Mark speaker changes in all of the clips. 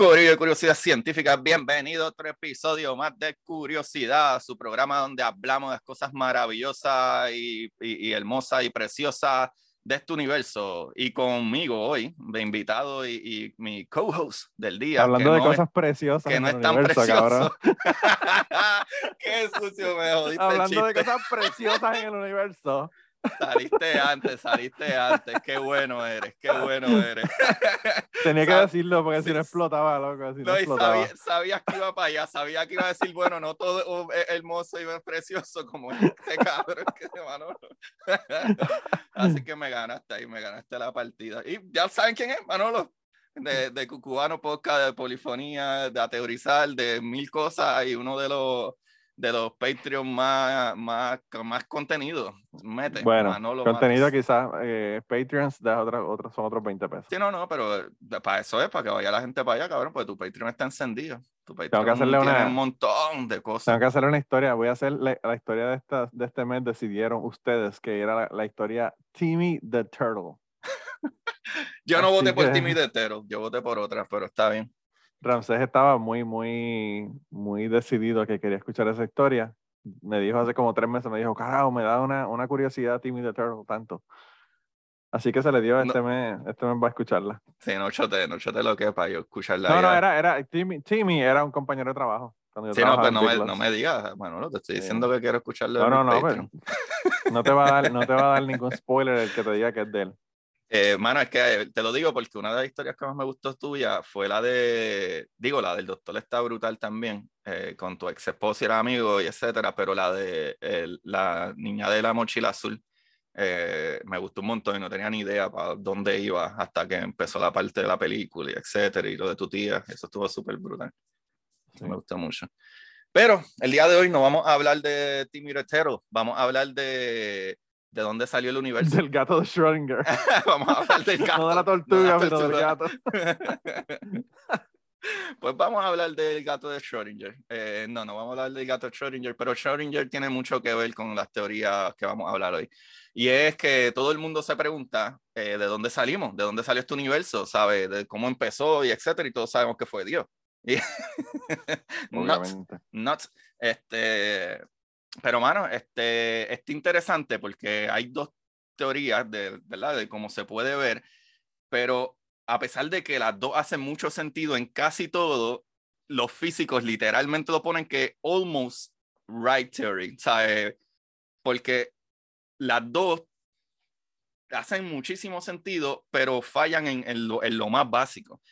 Speaker 1: De Curiosidad Científica. Bienvenido a otro episodio más de Curiosidad, su programa donde hablamos de cosas maravillosas y, y- y hermosas y preciosas de este universo. Y conmigo hoy, de invitado y, y mi co-host del día.
Speaker 2: Hablando de
Speaker 1: no es-
Speaker 2: cosas preciosas
Speaker 1: que no es tan
Speaker 2: universo,
Speaker 1: precioso. Qué sucio me jodiste el
Speaker 2: Hablando de cosas preciosas en el universo.
Speaker 1: Saliste antes, saliste antes. Qué bueno eres, qué bueno eres.
Speaker 2: Tenía que decirlo porque si
Speaker 1: sí,
Speaker 2: no explotaba, loco. Si no,
Speaker 1: No,
Speaker 2: explotaba.
Speaker 1: sabía, sabías que iba para allá, sabía que iba a decir, bueno, no todo es hermoso y precioso como este cabrón que se Manolo. Así que me ganaste ahí, me ganaste la partida. Y ya saben quién es, Manolo. De, de Cucubano Podcast, de Polifonía, de Ateorizar, de mil cosas y uno de los de los Patreon más, más, más contenido. Mete,
Speaker 2: Bueno,
Speaker 1: Manolo
Speaker 2: contenido quizás, eh, Patreons de otros, otros son otros 20 pesos.
Speaker 1: Sí, no, no, pero eh, para eso es, para que vaya la gente para allá, cabrón, porque tu Patreon está encendido. Tu Patreon
Speaker 2: que hacerle
Speaker 1: tiene
Speaker 2: una-
Speaker 1: un montón de cosas.
Speaker 2: Tengo que hacer una historia. Voy a hacer la, la historia de, esta, de este mes. Decidieron ustedes que era la, la historia Timmy the Turtle.
Speaker 1: Yo no
Speaker 2: así
Speaker 1: voté por
Speaker 2: que-
Speaker 1: Timmy de Tero, yo voté por otra, pero está bien.
Speaker 2: Ramsés estaba muy, muy, muy decidido que quería escuchar esa historia. Me dijo hace como tres meses, me dijo, carajo, me da una, una curiosidad Timmy the Turtle tanto. Así que se le dio
Speaker 1: No.
Speaker 2: este mes, este mes va a escucharla.
Speaker 1: Sí, no chote, no chote lo que es para yo escucharla.
Speaker 2: No, no,
Speaker 1: ya.
Speaker 2: era, era, Timmy, Timmy era un compañero de trabajo. cuando yo
Speaker 1: Sí, no,
Speaker 2: trabajaba
Speaker 1: pues no me, no me digas, bueno, no, te estoy
Speaker 2: Sí.
Speaker 1: diciendo que quiero escucharlo.
Speaker 2: No, no, no, pues, no te va a dar, no te va a dar ningún spoiler el que te diga que es de él.
Speaker 1: Eh, mano, es que eh, te lo digo porque una de las historias que más me gustó tuya fue la de, digo, la del doctor está brutal también, eh, con tu ex esposa y era amigo y etcétera, pero la de la niña de la mochila azul eh, me gustó un montón y no tenía ni idea para dónde iba hasta que empezó la parte de la película y etcétera, y lo de tu tía, eso estuvo súper brutal.
Speaker 2: Sí.
Speaker 1: Me gustó mucho. Pero el día de hoy no vamos a hablar de Timmy Retero, vamos a hablar de, de dónde salió el universo.
Speaker 2: Del gato de Schrödinger.
Speaker 1: vamos a hablar del gato.
Speaker 2: No de la
Speaker 1: no
Speaker 2: tortuga,
Speaker 1: de la
Speaker 2: pero del
Speaker 1: tortuga.
Speaker 2: gato.
Speaker 1: pues vamos a hablar del gato de Schrödinger. Eh, no, no vamos a hablar del gato de Schrödinger, pero Schrödinger tiene mucho que ver con las teorías que vamos a hablar hoy. Y es que todo el mundo se pregunta eh, de dónde salimos, de dónde salió este universo, ¿sabe? De cómo empezó y etcétera, y todos sabemos que fue Dios. Y- Nuts, nuts. Este, pero, mano, este, está interesante porque hay dos teorías de, ¿verdad? de cómo se puede ver, pero a pesar de que las dos hacen mucho sentido en casi todo, los físicos literalmente lo ponen que almost right theory, ¿sabes? Porque las dos hacen muchísimo sentido, pero fallan en, en lo, en lo más básico.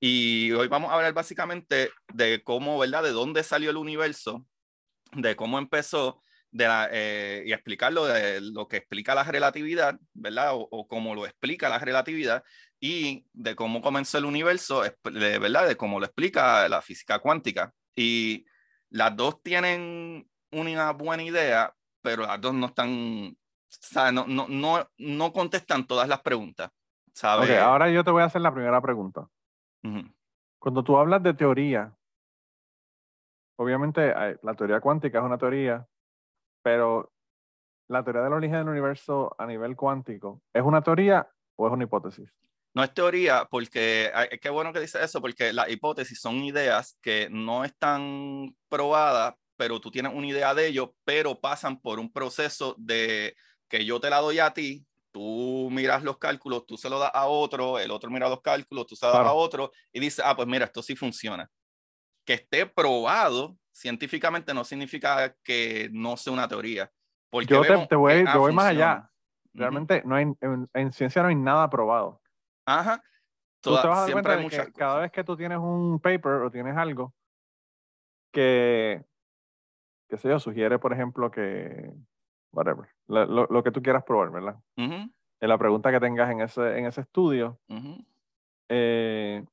Speaker 1: Y hoy vamos a hablar básicamente de cómo, ¿verdad? De dónde salió el universo, de cómo empezó, de la, eh, y explicarlo de lo que explica la relatividad, ¿verdad? O, o cómo lo explica la relatividad, y de cómo comenzó el universo, ¿verdad? De cómo lo explica la física cuántica. Y las dos tienen una buena idea, pero las dos no están, ¿sabes? No, no, no, no contestan todas las preguntas, ¿sabes?
Speaker 2: Ahora yo te voy a hacer la primera pregunta. Cuando tú hablas de teoría, obviamente la teoría cuántica es una teoría, pero la teoría del origen del universo a nivel cuántico, ¿es una teoría o es una hipótesis?
Speaker 1: No es teoría, porque qué bueno que dice eso, porque las hipótesis son ideas que no están probadas, pero tú tienes una idea de ello, pero pasan por un proceso de que yo te la doy a ti, tú miras los cálculos, tú se lo das a otro, el otro mira los cálculos, tú se lo das
Speaker 2: Claro.
Speaker 1: a otro y dice, ah, pues mira, esto sí funciona. Que esté probado científicamente no significa que no sea una teoría. Porque
Speaker 2: Yo te, te voy, yo voy más allá. Realmente no hay, en, ciencia no hay nada probado.
Speaker 1: Ajá.
Speaker 2: Toda, tú te vas a dar cuenta de que cada vez que tú tienes un paper o tienes algo que, qué sé yo, sugiere, por ejemplo, que, whatever, lo, lo, que tú quieras probar, ¿verdad? En la pregunta que tengas en ese, en ese estudio, eh,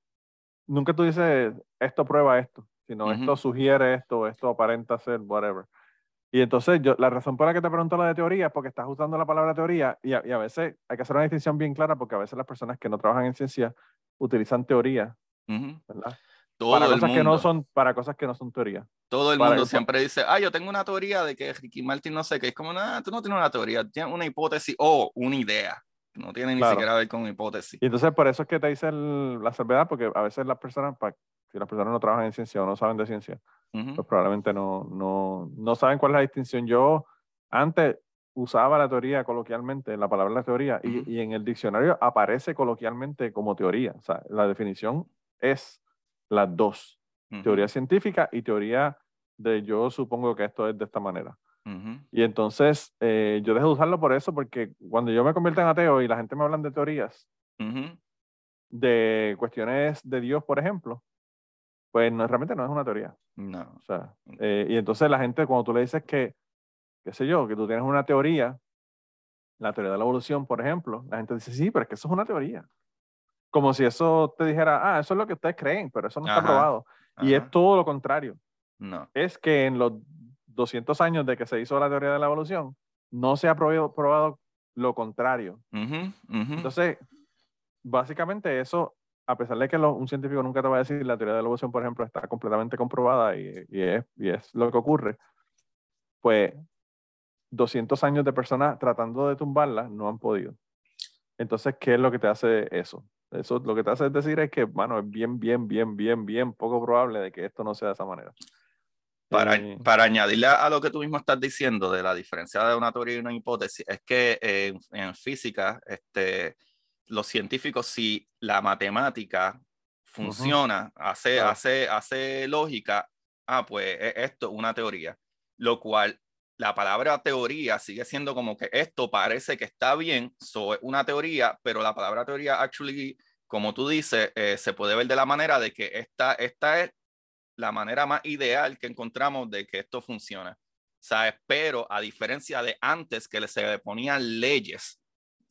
Speaker 2: nunca tú dices, esto prueba esto, sino esto sugiere esto, esto aparenta ser, whatever. Y entonces, yo, la razón por la que te pregunto la de teoría es porque estás usando la palabra teoría y a, y a, veces hay que hacer una distinción bien clara porque a veces las personas que no trabajan en ciencia utilizan teoría, ¿verdad? para cosas que no son para cosas que no son teoría.
Speaker 1: Todo el mundo siempre dice, ah, yo tengo una teoría de que Ricky Martin no sé qué. Es como, nada, tú no tienes una teoría, tienes una hipótesis o una idea. No tiene ni siquiera que ver con hipótesis.
Speaker 2: Y entonces por eso es que te dice la salvedad, porque a veces las personas, si las personas no trabajan en ciencia o no saben de ciencia, pues probablemente no, no, no saben cuál es la distinción. Yo antes usaba la teoría coloquialmente, la palabra la teoría, y, y, en el diccionario aparece coloquialmente como teoría. O sea, la definición es las dos, teoría científica y teoría de yo supongo que esto es de esta manera. Y entonces eh, yo dejo de usarlo por eso, porque cuando yo me convierto en ateo y la gente me habla de teorías, de cuestiones de Dios, por ejemplo, pues no, realmente no es una teoría.
Speaker 1: No.
Speaker 2: O sea, eh, y entonces la gente, cuando tú le dices que, qué sé yo, que tú tienes una teoría, la teoría de la evolución, por ejemplo, la gente dice, sí, pero es que eso es una teoría como si eso te dijera, ah, eso es lo que ustedes creen, pero eso no está probado. Y es todo lo contrario.
Speaker 1: No.
Speaker 2: Es que en los 200 años de que se hizo la teoría de la evolución, no se ha probado, probado lo contrario. Entonces, básicamente eso, a pesar de que un científico nunca te va a decir la teoría de la evolución, por ejemplo, está completamente comprobada y, y, es, y es lo que ocurre, pues 200 años de personas tratando de tumbarla no han podido. Entonces, ¿qué es lo que te hace eso? Eso lo que te hace decir es que, bueno, es bien, bien, bien, bien, bien poco probable de que esto no sea de esa manera.
Speaker 1: Para, eh, para añadirle a lo que tú mismo estás diciendo de la diferencia de una teoría y una hipótesis, es que en, física, este, los científicos, si la matemática funciona, hace, hace, hace lógica, ah, pues e, esto es una teoría, lo cual la palabra teoría sigue siendo como que esto parece que está bien, so, es una teoría, pero la palabra teoría actually, como tú dices, eh, se puede ver de la manera de que esta, esta es la manera más ideal que encontramos de que esto funciona. ¿Sabes? Pero a diferencia de antes que se le ponían leyes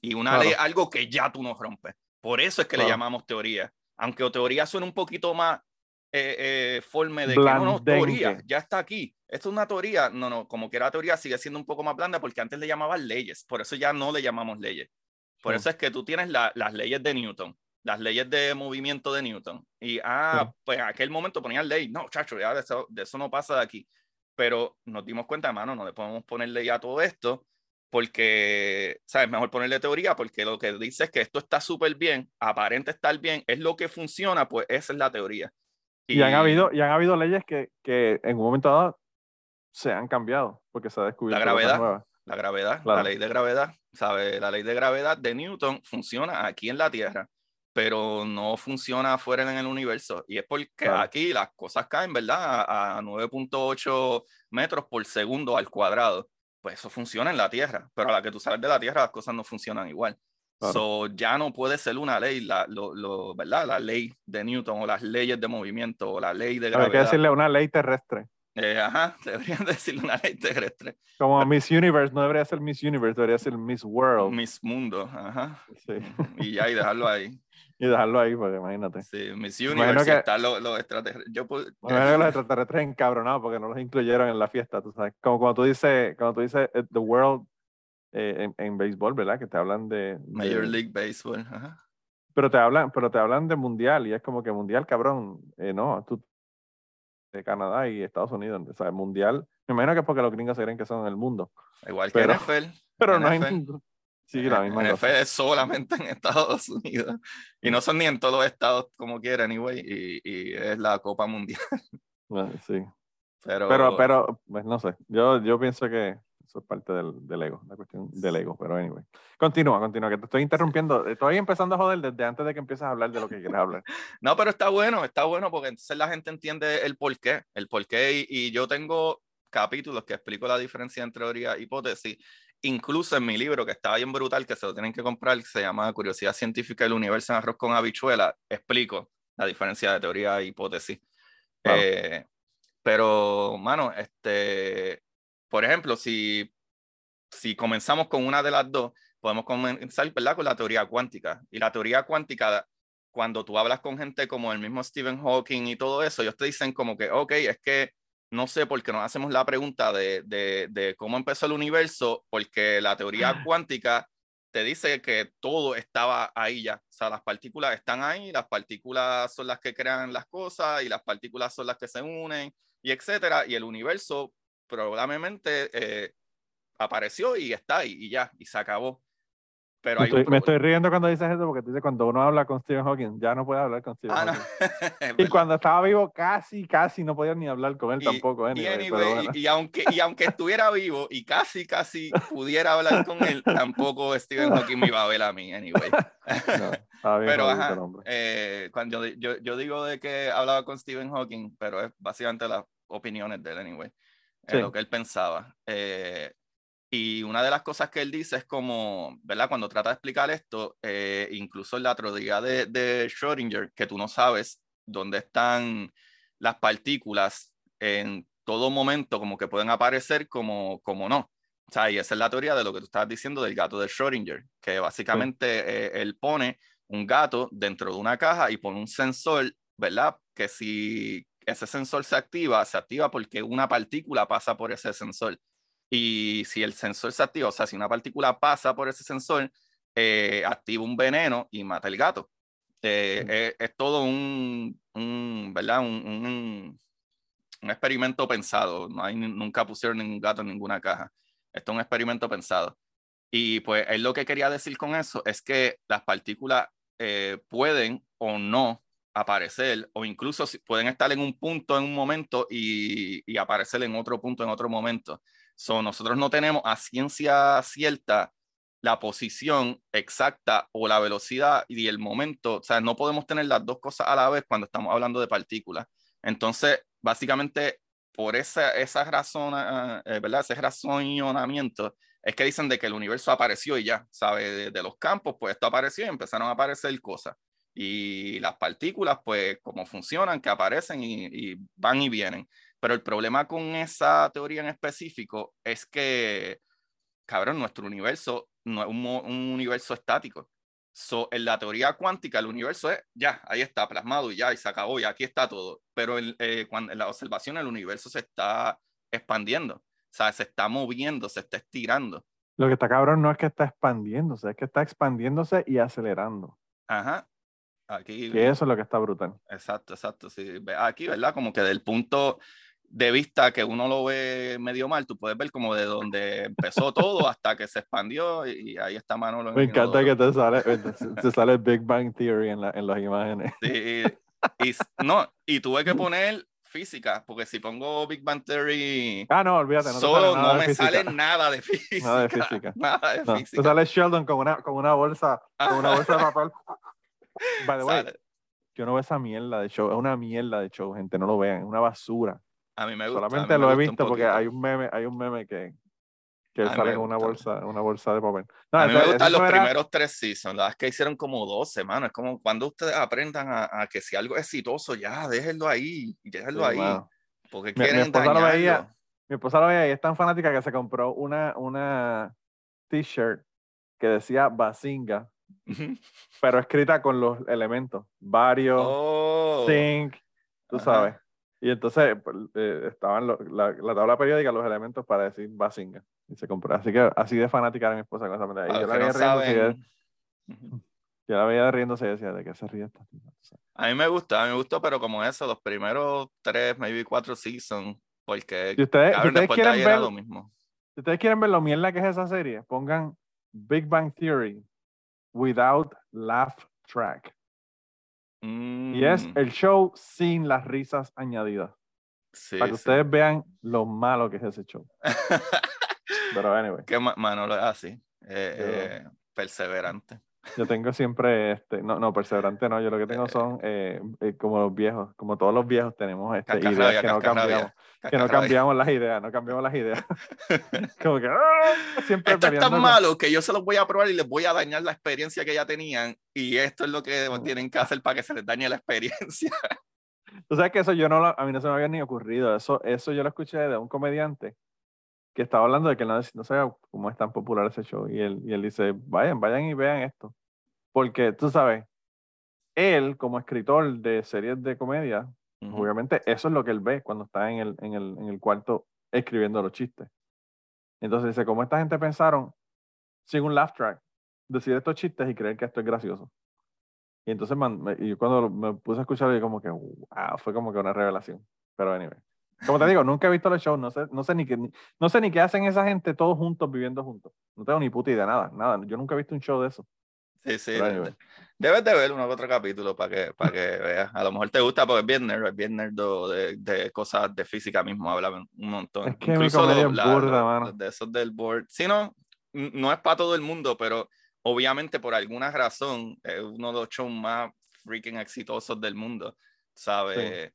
Speaker 1: y una ley, algo que ya tú no rompes. Por eso es que le llamamos teoría. Aunque teoría suena un poquito más eh, eh, forme de que no, no, teoría, ya está aquí. Esto es una teoría, no, no, como que era teoría sigue siendo un poco más blanda porque antes le llamaban leyes, por eso ya no le llamamos leyes. Por eso es que tú tienes las leyes de Newton, las leyes de movimiento de Newton. Y, ah, pues en aquel momento ponían ley. No, chacho, ya de eso, de eso no pasa de aquí. Pero nos dimos cuenta, hermano, no le podemos poner ley a todo esto porque, ¿sabes? Mejor ponerle teoría porque lo que dice es que esto está súper bien, aparente estar bien, es lo que funciona, pues esa es la teoría.
Speaker 2: Y, han habido, y han habido leyes que, que en un momento dado se han cambiado porque se ha descubierto.
Speaker 1: La gravedad, la gravedad, la ley de gravedad, ¿sabe? La ley de gravedad de Newton funciona aquí en la Tierra, pero no funciona afuera en el universo. Y es porque aquí las cosas caen, ¿verdad? A, 9.8 metros por segundo al cuadrado. Pues eso funciona en la Tierra, pero a la que tú sales de la Tierra las cosas no funcionan igual. So, ya no puede ser una ley, la, lo, ¿verdad? la ley de Newton o las leyes de movimiento o la ley de gravedad.
Speaker 2: Hay que decirle una ley terrestre.
Speaker 1: Eh, ajá, deberían decirle una ley terrestre.
Speaker 2: Como Miss Universe, no debería ser Miss Universe, debería ser Miss World.
Speaker 1: Miss Mundo, ajá. Sí. Y ya, y dejarlo ahí.
Speaker 2: Y dejarlo ahí, porque imagínate.
Speaker 1: Sí, Miss Universe, que, están los, los extraterrestres. Yo,
Speaker 2: que los extraterrestres encabronados porque no los incluyeron en la fiesta, tú sabes. Como cuando tú dices, cuando tú dices eh, The World eh, en, en, béisbol, ¿verdad? Que te hablan de,
Speaker 1: Major League Baseball, ajá.
Speaker 2: Pero te hablan, pero te hablan de mundial y es como que mundial, cabrón. Eh, no, tú de Canadá y Estados Unidos. O sea, mundial, me imagino que es porque los gringos se creen que son en el mundo.
Speaker 1: Igual que
Speaker 2: pero,
Speaker 1: NFL.
Speaker 2: Pero no hay Sí, la misma
Speaker 1: NFL es solamente en Estados Unidos. Y no son ni en todos los estados como quiera, anyway. Y, y es la Copa Mundial.
Speaker 2: sí. Pero, pero, pero pues no sé. Yo, yo pienso que eso es parte del, del, ego, la cuestión del ego, pero anyway. Continúa, continúa, que te estoy interrumpiendo. Estoy empezando a joder desde antes de que empieces a hablar de lo que quieres hablar.
Speaker 1: no, pero está bueno, está bueno porque entonces la gente entiende el por qué, el por qué. Y, y yo tengo capítulos que explico la diferencia entre teoría e hipótesis. Incluso en mi libro, que estaba bien brutal, que se lo tienen que comprar, que se llama Curiosidad Científica del Universo en Arroz con Habichuela, explico la diferencia de teoría e hipótesis. Eh, pero, mano, este, por ejemplo, si, si comenzamos con una de las dos, podemos comenzar ¿verdad? con la teoría cuántica. Y la teoría cuántica, cuando tú hablas con gente como el mismo Stephen Hawking y todo eso, ellos te dicen como que, ok, es que no sé por qué nos hacemos la pregunta de, de, de cómo empezó el universo, porque la teoría cuántica te dice que todo estaba ahí ya. O sea, las partículas están ahí, las partículas son las que crean las cosas y las partículas son las que se unen y etcétera. Y el universo probablemente eh, apareció y está ahí y ya, y se acabó
Speaker 2: me, estoy, riendo cuando dices eso porque dices cuando uno habla con Stephen Hawking, ya no puede hablar con Stephen ah, Hawking. y cuando estaba vivo, casi, casi no podía ni hablar con él tampoco.
Speaker 1: y, aunque, y aunque estuviera vivo y casi, casi pudiera hablar con él, tampoco Stephen Hawking me iba a ver a mí, anyway. pero ajá, eh, cuando yo, yo, digo de que hablaba con Stephen Hawking, pero es básicamente las opiniones de él, anyway. lo que él pensaba. Eh, y una de las cosas que él dice es como, ¿verdad? Cuando trata de explicar esto, eh, incluso en la teoría de, de Schrödinger, que tú no sabes dónde están las partículas en todo momento, como que pueden aparecer como, como no. O sea, y esa es la teoría de lo que tú estabas diciendo del gato de Schrödinger, que básicamente eh, él pone un gato dentro de una caja y pone un sensor, ¿verdad? Que si ese sensor se activa, se activa porque una partícula pasa por ese sensor. Y si el sensor se activa, o sea, si una partícula pasa por ese sensor, eh, activa un veneno y mata el gato. Eh, eh, es, todo un, ¿verdad? Un, un, experimento pensado. No hay, nunca pusieron ningún gato en ninguna caja. Esto es un experimento pensado. Y pues él lo que quería decir con eso es que las partículas pueden o no aparecer, o incluso pueden estar en un punto en un momento y, y aparecer en otro punto en otro momento. So, nosotros no tenemos a ciencia cierta la posición exacta o la velocidad y el momento, o sea, no podemos tener las dos cosas a la vez cuando estamos hablando de partículas. Entonces, básicamente, por esa, esa razón, eh, ¿verdad? Ese razonamiento, es que dicen de que el universo apareció y ya, ¿sabe? De, los campos, pues esto apareció y empezaron a aparecer cosas. Y las partículas, pues, como funcionan, que aparecen y van y vienen. Pero el problema con esa teoría en específico es que, cabrón, nuestro universo no es un, universo estático. So, en la teoría cuántica, el universo es ya, ahí está plasmado y ya, y se acabó, y aquí está todo. Pero eh, cuando, en la observación, el universo se está expandiendo, o sea, se está moviendo, se está estirando.
Speaker 2: Lo que está cabrón no es que está expandiéndose, es que está expandiéndose y acelerando.
Speaker 1: Ajá. Aquí.
Speaker 2: Y eso es lo que está brutal.
Speaker 1: Exacto, exacto. Sí. Aquí, ¿verdad? Como que del punto de vista que uno lo ve medio mal, tú puedes ver como de donde empezó todo hasta que se expandió y, ahí está Manolo.
Speaker 2: Me encanta que te sale, te sale Big Bang Theory en, la, en las imágenes.
Speaker 1: Sí, y, no, y tuve que poner física, porque si pongo Big Bang Theory.
Speaker 2: Ah, no, olvídate. No
Speaker 1: solo no me sale nada de física.
Speaker 2: Nada de física. Nada de física. Te sale Sheldon con una, con una bolsa, con una bolsa de papel. By the way, yo no veo esa mierda de show, es una mierda de show, gente, no lo vean, es una basura.
Speaker 1: A mí me gusta.
Speaker 2: Solamente lo he visto porque hay un meme, hay un meme que, que sale en una bolsa, una bolsa de papel.
Speaker 1: a mí me gustan los primeros tres seasons, las que hicieron como dos semanas. Es como cuando ustedes aprendan a, que si algo es exitoso, ya déjenlo ahí, déjenlo ahí. Porque mi, quieren mi esposa lo veía,
Speaker 2: Mi esposa lo veía y es tan fanática que se compró una, una t-shirt que decía Basinga, pero escrita con los elementos. Varios, oh. zinc, tú sabes. Y entonces pues, eh, estaban la, la, tabla periódica, los elementos para decir Basinga. Y se compró. Así que así de fanática era mi esposa con esa medalla. Y yo la, veía riendo, yo la veía riéndose y decía, ¿de qué se ríe esta
Speaker 1: A mí me gusta, a mí me gustó, pero como eso, los primeros tres, maybe cuatro seasons, porque
Speaker 2: si ustedes, si ustedes quieren ver lo mismo. Si ustedes quieren ver lo mierda que es esa serie, pongan Big Bang Theory without laugh track. Y es mm. el show sin las risas añadidas. para que ustedes vean lo malo que es ese show. Pero anyway.
Speaker 1: Que Manolo es así. Eh, eh, perseverante.
Speaker 2: Yo tengo siempre, este, no, no, perseverante no, yo lo que tengo son eh, eh, como los viejos, como todos los viejos tenemos este, ideas que no cambiamos, que no cambiamos las ideas, no cambiamos las ideas. como que ¡ah! siempre
Speaker 1: Esto es tan malo que yo se los voy a probar y les voy a dañar la experiencia que ya tenían y esto es lo que tienen que hacer para que se les dañe la experiencia.
Speaker 2: Tú sabes que eso yo no, a mí no se me había ni ocurrido, eso, eso yo lo escuché de un comediante que estaba hablando de que no, no sé cómo es tan popular ese show. Y él, y él dice, vayan, vayan y vean esto. Porque tú sabes, él como escritor de series de comedia, obviamente eso es lo que él ve cuando está en el, en el, en el cuarto escribiendo los chistes. Entonces dice, ¿cómo esta gente pensaron, sin un laugh track, decir estos chistes y creer que esto es gracioso? Y entonces y cuando me puse a escucharlo, como que, wow, fue como que una revelación. Pero anyway. Como te digo, nunca he visto los shows, no sé, no sé ni qué, no sé ni qué hacen esa gente todos juntos viviendo juntos. No tengo ni puta idea, nada, nada. Yo nunca he visto un show de eso.
Speaker 1: Sí, sí. Debes de ver uno otro capítulo para que, para que veas. A lo mejor te gusta porque es bien nerd, es bien nerd de, de cosas de física mismo, habla un montón.
Speaker 2: Es que Incluso mi es burda, mano.
Speaker 1: De esos del board. Sí, no, no es para todo el mundo, pero obviamente por alguna razón es uno de los shows más freaking exitosos del mundo, ¿sabes?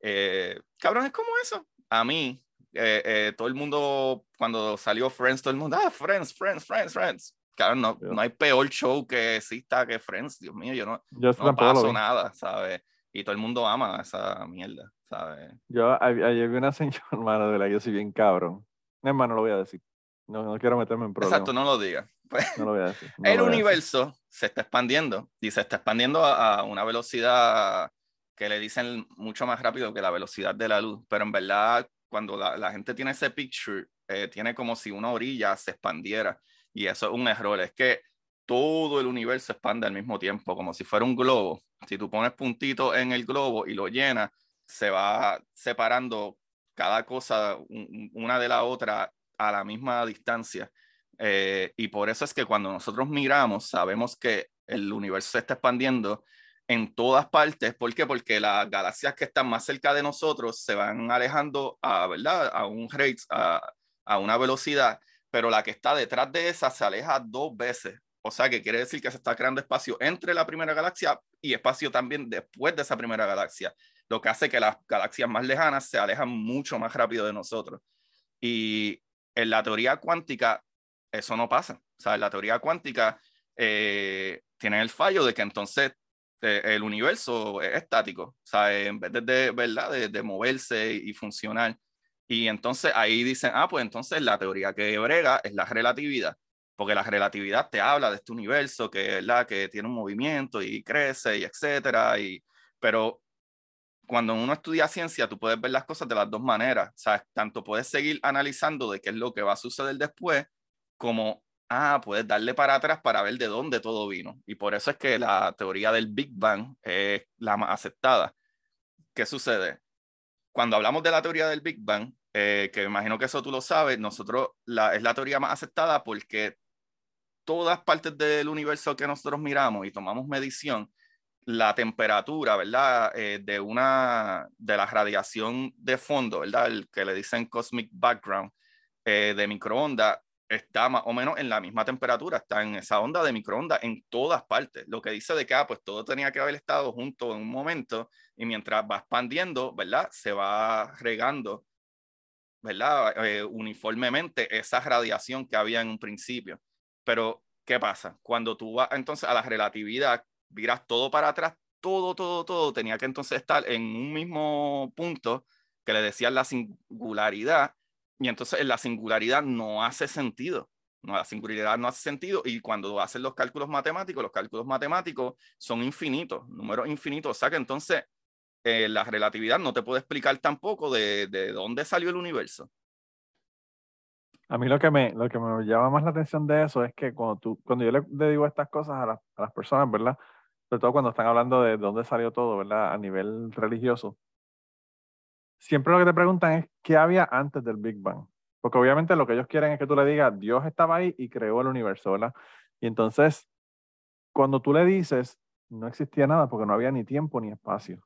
Speaker 1: Eh, cabrón, es como eso. A mí, eh, eh, todo el mundo, cuando salió Friends, todo el mundo, ah, Friends, Friends, Friends, Friends. Cabrón, no, no hay peor show que exista que Friends. Dios mío, yo no, no paso nada, ¿sabes? Y todo el mundo ama esa mierda, ¿sabes?
Speaker 2: Yo ayer vi una señora, hermano, de la que yo soy bien cabrón. Hermano, lo voy a decir. No, no quiero meterme en problemas.
Speaker 1: Exacto, no lo digas.
Speaker 2: Pues, no lo voy a decir.
Speaker 1: el universo se está expandiendo y se está expandiendo a, a una velocidad que le dicen mucho más rápido que la velocidad de la luz, pero en verdad cuando la, gente tiene ese picture, eh, tiene como si una orilla se expandiera y eso es un error, es que todo el universo expande al mismo tiempo, como si fuera un globo. Si tú pones puntitos en el globo y lo llenas, se va separando cada cosa una de la otra a la misma distancia. Eh, y por eso es que cuando nosotros miramos, sabemos que el universo se está expandiendo en todas partes. ¿Por qué? Porque las galaxias que están más cerca de nosotros se van alejando a, ¿verdad? a un rate, a, a una velocidad, pero la que está detrás de esa se aleja dos veces. O sea, que quiere decir que se está creando espacio entre la primera galaxia y espacio también después de esa primera galaxia, lo que hace que las galaxias más lejanas se alejan mucho más rápido de nosotros. Y en la teoría cuántica, eso no pasa. O sea, en la teoría cuántica eh, tiene el fallo de que entonces el universo es estático, o sea, en vez de, ¿verdad? De, moverse y funcionar. Y entonces ahí dicen, ah, pues entonces la teoría que brega es la relatividad, porque la relatividad te habla de este universo que, ¿verdad? que tiene un movimiento y crece y etcétera. Y, pero cuando uno estudia ciencia, tú puedes ver las cosas de las dos maneras. O sea, tanto puedes seguir analizando de qué es lo que va a suceder después, como ah, puedes darle para atrás para ver de dónde todo vino. Y por eso es que la teoría del Big Bang es la más aceptada. ¿Qué sucede? Cuando hablamos de la teoría del Big Bang, eh, que imagino que eso tú lo sabes, nosotros la, es la teoría más aceptada porque todas partes del universo que nosotros miramos y tomamos medición, la temperatura, ¿verdad? Eh, de una, de la radiación de fondo, ¿verdad? El que le dicen cosmic background eh, de microondas, está más o menos en la misma temperatura, está en esa onda de microondas en todas partes. Lo que dice de que, ah, pues todo tenía que haber estado junto en un momento y mientras va expandiendo, ¿verdad? Se va regando, ¿verdad? Eh, uniformemente esa radiación que había en un principio. Pero, ¿qué pasa? Cuando tú vas entonces a la relatividad, miras todo para atrás, todo, todo, todo tenía que entonces estar en un mismo punto que le decían la singularidad y entonces la singularidad no hace sentido. No, la singularidad no hace sentido y cuando hacen los cálculos matemáticos, los cálculos matemáticos son infinitos, números infinitos. O sea que entonces eh, la relatividad no te puede explicar tampoco de, de, dónde salió el universo.
Speaker 2: A mí lo que, me, lo que me llama más la atención de eso es que cuando, tú, cuando yo le, digo estas cosas a, a las personas, ¿verdad? Sobre todo cuando están hablando de dónde salió todo, ¿verdad? A nivel religioso siempre lo que te preguntan es qué había antes del Big Bang. Porque obviamente lo que ellos quieren es que tú le digas, Dios estaba ahí y creó el universo, ¿verdad? Y entonces, cuando tú le dices, no existía nada porque no había ni tiempo ni espacio.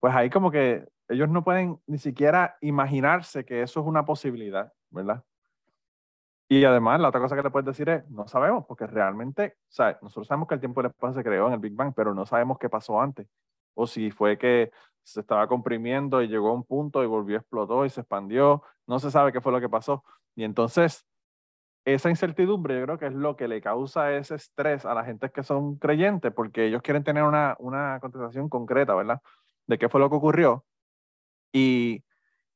Speaker 2: Pues ahí como que ellos no pueden ni siquiera imaginarse que eso es una posibilidad, ¿verdad? Y además, la otra cosa que le puedes decir es, no sabemos, porque realmente, o sea, nosotros sabemos que el tiempo del espacio se creó en el Big Bang, pero no sabemos qué pasó antes. O si fue que se estaba comprimiendo y llegó a un punto y volvió, explotó y se expandió. No se sabe qué fue lo que pasó. Y entonces, esa incertidumbre yo creo que es lo que le causa ese estrés a la gente que son creyentes, porque ellos quieren tener una, una contestación concreta, ¿verdad? De qué fue lo que ocurrió. Y,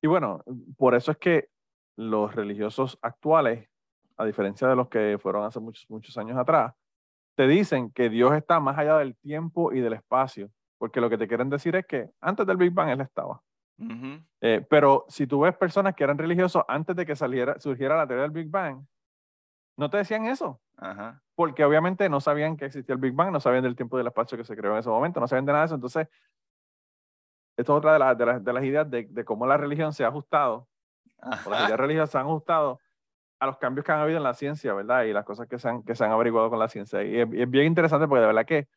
Speaker 2: y bueno, por eso es que los religiosos actuales, a diferencia de los que fueron hace muchos, muchos años atrás, te dicen que Dios está más allá del tiempo y del espacio, porque lo que te quieren decir es que antes del Big Bang Él estaba. Eh, pero si tú ves personas que eran religiosos antes de que saliera, surgiera la teoría del Big Bang, no te decían eso. Porque obviamente no sabían que existía el Big Bang, no sabían del tiempo y del espacio que se creó en ese momento, no sabían de nada de eso. Entonces, esto es otra de, las, de, las, de las ideas de, de, cómo la religión se ha ajustado, o las ideas religiosas se han ajustado a los cambios que han habido en la ciencia, ¿verdad? Y las cosas que se han, que se han averiguado con la ciencia. Y es, es bien interesante porque de verdad que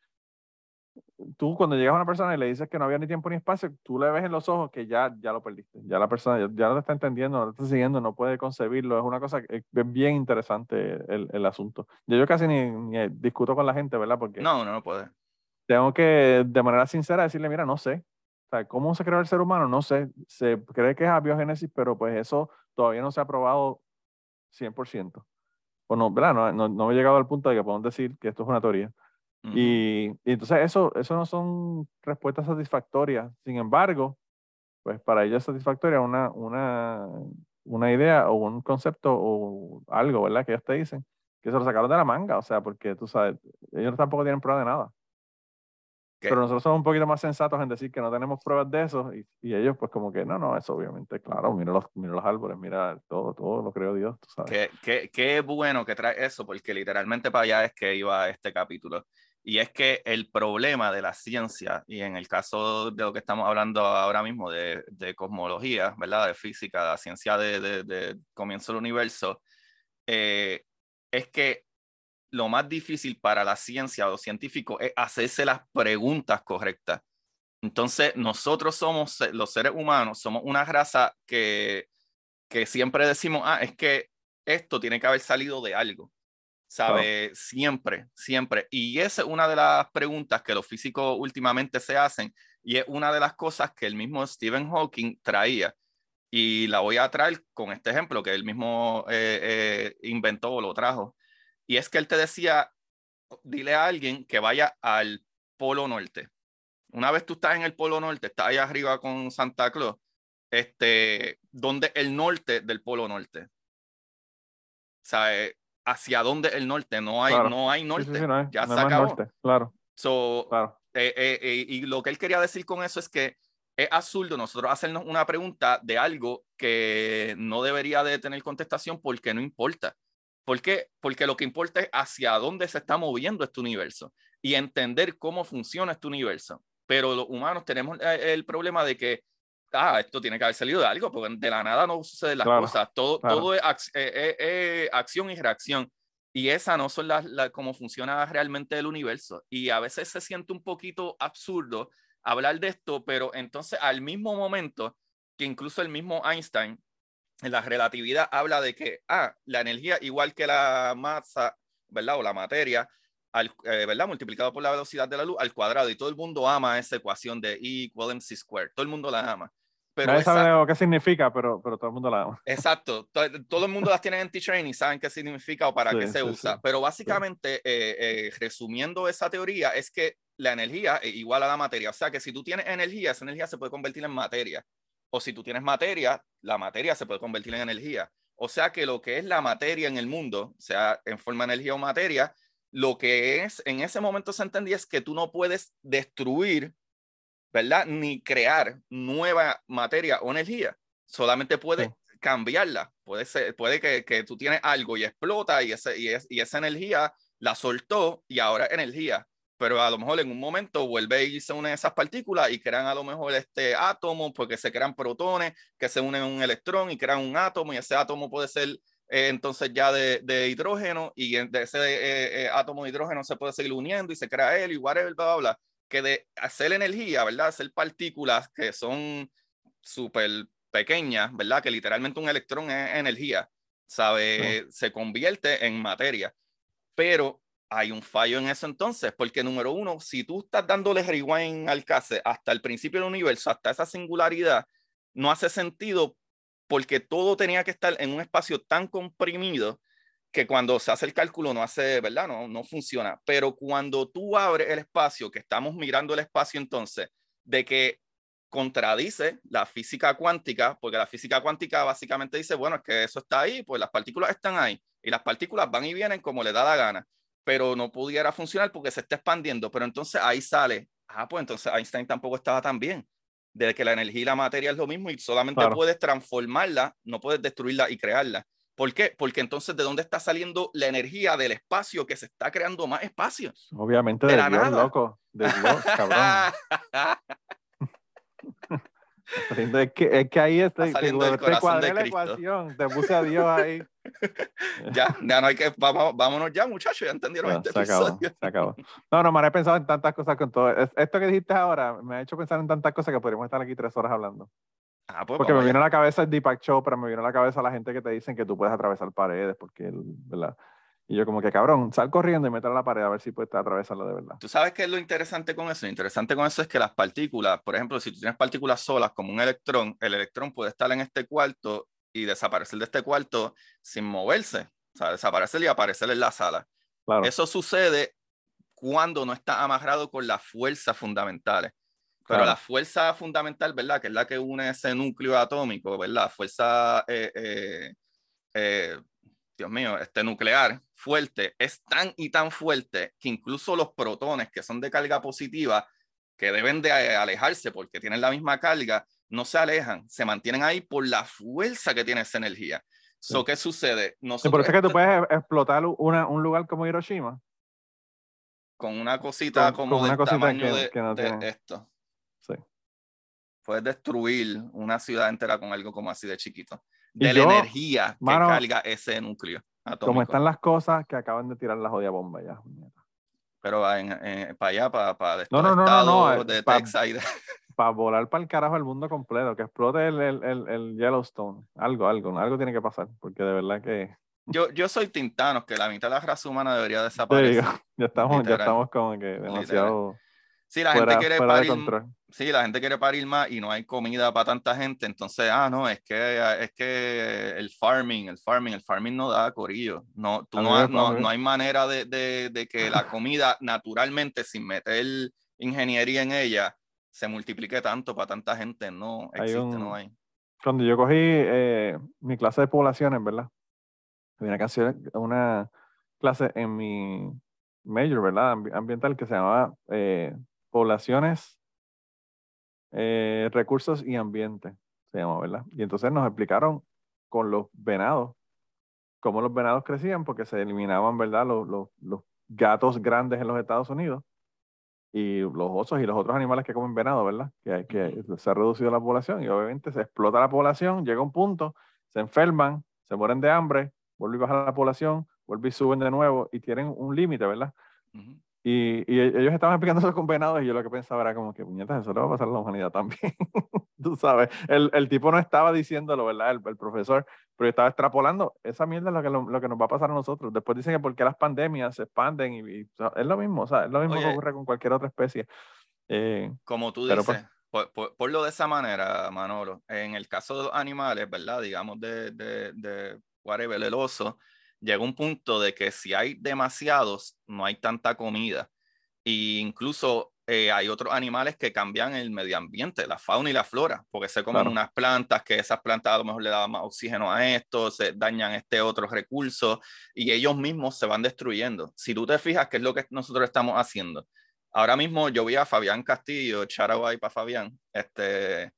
Speaker 2: tú cuando llegas a una persona y le dices que no había ni tiempo ni espacio, tú le ves en los ojos que ya, ya lo perdiste. Ya la persona ya, ya no te está entendiendo, no te está siguiendo, no puede concebirlo. Es una cosa, es bien interesante el, el asunto. Yo, yo casi ni, ni, discuto con la gente, ¿verdad? Porque
Speaker 1: no, no, no puede.
Speaker 2: Tengo que, de manera sincera, decirle, mira, no sé. O sea, ¿cómo se creó el ser humano? No sé. Se cree que es abiogénesis, pero pues eso todavía no se ha probado 100%. O no, ¿verdad? No, no, no he llegado al punto de que podemos decir que esto es una teoría. Y, y, entonces eso, eso no son respuestas satisfactorias. Sin embargo, pues para ellos es satisfactoria una, una, una idea o un concepto o algo, ¿verdad? Que ellos te dicen, que se lo sacaron de la manga, o sea, porque tú sabes, ellos tampoco tienen prueba de nada. Pero nosotros somos un poquito más sensatos en decir que no tenemos pruebas de eso y, y ellos pues como que no, no, eso obviamente, claro, mira los, mira los árboles, mira todo, todo lo creo Dios, tú sabes.
Speaker 1: Qué, qué, qué bueno que trae eso, porque literalmente para allá es que iba este capítulo. Y es que el problema de la ciencia, y en el caso de lo que estamos hablando ahora mismo, de, cosmología, ¿verdad? De física, de ciencia de, de, de comienzo del universo, eh, es que lo más difícil para la ciencia o los científicos es hacerse las preguntas correctas. Entonces, nosotros somos, los seres humanos, somos una raza que, que siempre decimos, ah, es que esto tiene que haber salido de algo. ¿Sabe? Siempre, siempre. Y esa es una de las preguntas que los físicos últimamente se hacen y es una de las cosas que el mismo Stephen Hawking traía. Y la voy a traer con este ejemplo que él mismo eh, eh, inventó o lo trajo. Y es que él te decía, dile a alguien que vaya al Polo Norte. Una vez tú estás en el Polo Norte, estás allá arriba con Santa Claus, este, donde el norte del Polo Norte. ¿Sabe? Hacia dónde el norte, no hay, no hay norte, ya se acabó.
Speaker 2: claro.
Speaker 1: Eh, eh, eh, y lo que él quería decir con eso es que es absurdo nosotros hacernos una pregunta de algo que no debería de tener contestación porque no importa. ¿Por qué? Porque lo que importa es hacia dónde se está moviendo este universo y entender cómo funciona este universo. Pero los humanos tenemos el problema de que ah, esto tiene que haber salido de algo, porque de la nada no suceden las cosas, todo, todo es eh, eh, eh, acción y reacción. Y esa no son las la, cómo funciona realmente el universo. Y a veces se siente un poquito absurdo hablar de esto, pero entonces al mismo momento que incluso el mismo Einstein en la relatividad habla de que, ah, la energía igual que la masa, ¿verdad? O la materia, al, ¿verdad? Multiplicado por la velocidad de la luz al cuadrado. Y todo el mundo ama esa ecuación de E igual mc squared. Todo el mundo la ama.
Speaker 2: Pero Nadie sabe qué significa, pero, pero todo el mundo la ama.
Speaker 1: Exacto. Todo, todo el mundo las tiene en T-Train y saben qué significa o para qué se sí, usa. Sí. Pero básicamente, eh, eh, resumiendo esa teoría, es que la energía es igual a la materia. O sea que si tú tienes energía, esa energía se puede convertir en materia. O si tú tienes materia, la materia se puede convertir en energía. O sea que lo que es la materia en el mundo, sea en forma de energía o materia, lo que es en ese momento se entendía es que tú no puedes destruir ¿verdad? Ni crear nueva materia o energía, solamente puede sí. cambiarla. Puede, ser, puede que, que, tú tienes algo y explota y, ese, y, es, y, esa energía la soltó y ahora es energía. Pero a lo mejor en un momento vuelve y se unen esas partículas y crean a lo mejor este átomo porque se crean protones que se unen a un electrón y crean un átomo y ese átomo puede ser eh, entonces ya de, de, hidrógeno y de ese eh, eh, átomo de hidrógeno se puede seguir uniendo y se crea él y whatever, bla, bla, bla que de hacer energía, ¿verdad? Hacer partículas que son súper pequeñas, ¿verdad? Que literalmente un electrón es energía. ¿sabe? Se convierte en materia. Pero hay un fallo en eso entonces, porque número uno, si tú estás dándole rewind al case hasta el principio del universo, hasta esa singularidad, no hace sentido porque todo tenía que estar en un espacio tan comprimido que cuando se hace el cálculo no hace, ¿verdad? No, no funciona. Pero cuando tú abres el espacio, que estamos mirando el espacio entonces, de que contradice la física cuántica, porque la física cuántica básicamente dice, bueno, es que eso está ahí, pues las partículas están ahí, y las partículas van y vienen como le da la gana, pero no pudiera funcionar porque se está expandiendo, pero entonces ahí sale, ah, pues entonces Einstein tampoco estaba tan bien, de que la energía y la materia es lo mismo y solamente puedes transformarla, no puedes destruirla y crearla. ¿Por qué? Porque entonces, ¿de dónde está saliendo la energía del espacio que se está creando más espacio?
Speaker 2: Obviamente de, la Dios, loco. De Dios, cabrón. es, que, es que ahí estoy, te, te cuadré la ecuación, te puse a Dios ahí.
Speaker 1: ya, ya no hay que, vamos, vámonos ya, muchachos, ya entendieron este se episodio.
Speaker 2: Acabó, se acabó. No, no, me he pensado en tantas cosas con todo. Esto que dijiste ahora me ha hecho pensar en tantas cosas que podríamos estar aquí tres horas hablando. Ah, pues porque me viene a la cabeza el Deepak Chopra, me viene a la cabeza la gente que te dicen que tú puedes atravesar paredes, porque, ¿verdad? Y yo como que, cabrón, sal corriendo y métela a la pared a ver si puedes atravesarla de verdad.
Speaker 1: Tú sabes qué es lo interesante con eso. Lo interesante con eso es que las partículas, por ejemplo, si tú tienes partículas solas como un electrón, el electrón puede estar en este cuarto y desaparecer de este cuarto sin moverse. O sea, desaparecer y aparecer en la sala. Claro. Eso sucede cuando no está amarrado con las fuerzas fundamentales. Pero la fuerza fundamental, ¿verdad? Que es la que une ese núcleo atómico, ¿verdad? Fuerza, eh, eh, eh, Dios mío, este nuclear fuerte, es tan y tan fuerte que incluso los protones que son de carga positiva, que deben de alejarse porque tienen la misma carga, no se alejan, se mantienen ahí por la fuerza que tiene esa energía. ¿Qué sucede?
Speaker 2: Nosotros, por eso es que tú puedes explotar un lugar como Hiroshima.
Speaker 1: Con una cosita como del tamaño de esto. Puedes destruir una ciudad entera con algo como así de chiquito. De la energía que carga ese núcleo.
Speaker 2: Atómico. Como están las cosas que acaban de tirar la jodida bomba ya.
Speaker 1: Pero en, para allá, para, para
Speaker 2: no, no, no, no, no, de para, Para volar para el carajo el mundo completo, que explote el, el, el, Yellowstone. Algo, algo, algo tiene que pasar, porque de verdad que...
Speaker 1: Yo, yo soy Tintanos, que la mitad de la raza humana debería desaparecer.
Speaker 2: ya, estamos, ya estamos como que demasiado...
Speaker 1: Sí, la gente quiere parir. Sí, la gente quiere parir más y no hay comida para tanta gente. Entonces, ah, no, es que es que el farming, el farming, el farming no da corillo. No, tú no, no, no, hay manera de, de, de, que la comida naturalmente, sin meter ingeniería en ella, se multiplique tanto para tanta gente. No existe, no hay.
Speaker 2: Cuando yo cogí eh, mi clase de poblaciones, ¿verdad? Había una, una clase en mi major, ¿verdad? Ambiental que se llamaba eh, poblaciones, eh, recursos y ambiente, se llama, ¿verdad? Y entonces nos explicaron con los venados, cómo los venados crecían, porque se eliminaban, ¿verdad? Los, los, los gatos grandes en los Estados Unidos y los osos y los otros animales que comen venado, ¿verdad? Que, que se ha reducido la población y obviamente se explota la población, llega un punto, se enferman, se mueren de hambre, vuelve y baja la población, vuelve y suben de nuevo y tienen un límite, ¿verdad? Y, y, ellos estaban explicando eso con venados y yo lo que pensaba era como que, puñetas, eso le va a pasar a la humanidad también. Tú sabes, el, el, tipo no estaba diciéndolo, ¿verdad? El, el, profesor, pero estaba extrapolando. Esa mierda es lo que, lo, que nos va a pasar a nosotros. Después dicen que porque las pandemias se expanden y, es lo mismo, o sea, es lo mismo que ocurre con cualquier otra especie. Eh,
Speaker 1: como tú dices, pues por, por, por, lo de esa manera, Manolo, en el caso de los animales, ¿verdad? Digamos de, de, de whatever, el oso, llega un punto de que si hay demasiados, no hay tanta comida. E incluso eh, hay otros animales que cambian el medio ambiente, la fauna y la flora, porque se comen unas plantas que esas plantas a lo mejor le dan más oxígeno a esto, se dañan este otro recurso y ellos mismos se van destruyendo. Si tú te fijas, ¿qué es lo que nosotros estamos haciendo? Ahora mismo yo vi a Fabián Castillo, Charaguay para Fabián. Este,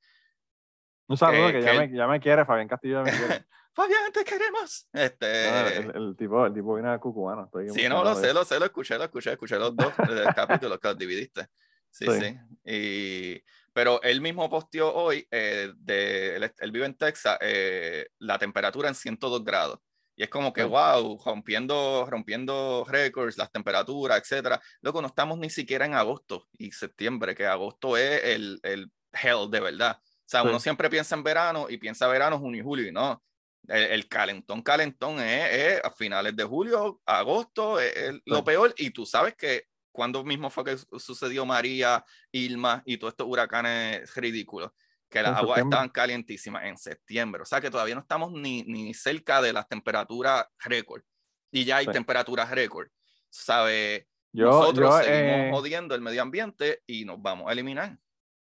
Speaker 2: un saludo que, ya, me, ya, me, quiere, Fabián Castillo me quiere.
Speaker 1: Fabián, te queremos. Este...
Speaker 2: el, tipo, el tipo viene a Cucubano. Estoy
Speaker 1: sí, no, lo sé, lo sé, lo escuché, lo escuché, escuché los dos capítulos que los dividiste. Sí, sí. Y, pero él mismo posteó hoy, eh, de, él, vive en Texas, eh, la temperatura en 102 grados. Y es como que, wow, rompiendo, rompiendo récords, las temperaturas, etcétera. Luego no estamos ni siquiera en agosto y septiembre, que agosto es el, el hell de verdad. O sea, uno siempre piensa en verano y piensa verano, junio y julio, y no El, calentón, calentón es, a finales de julio, agosto, es, lo peor. Y tú sabes que cuando mismo fue que sucedió María, Ilma y todos estos huracanes ridículos, que las aguas estaban calientísimas en septiembre. O sea que todavía no estamos ni, ni cerca de las temperaturas récord. Y ya hay temperaturas récord. ¿Sabe? Yo, Nosotros seguimos eh, jodiendo el medio ambiente y nos vamos a eliminar.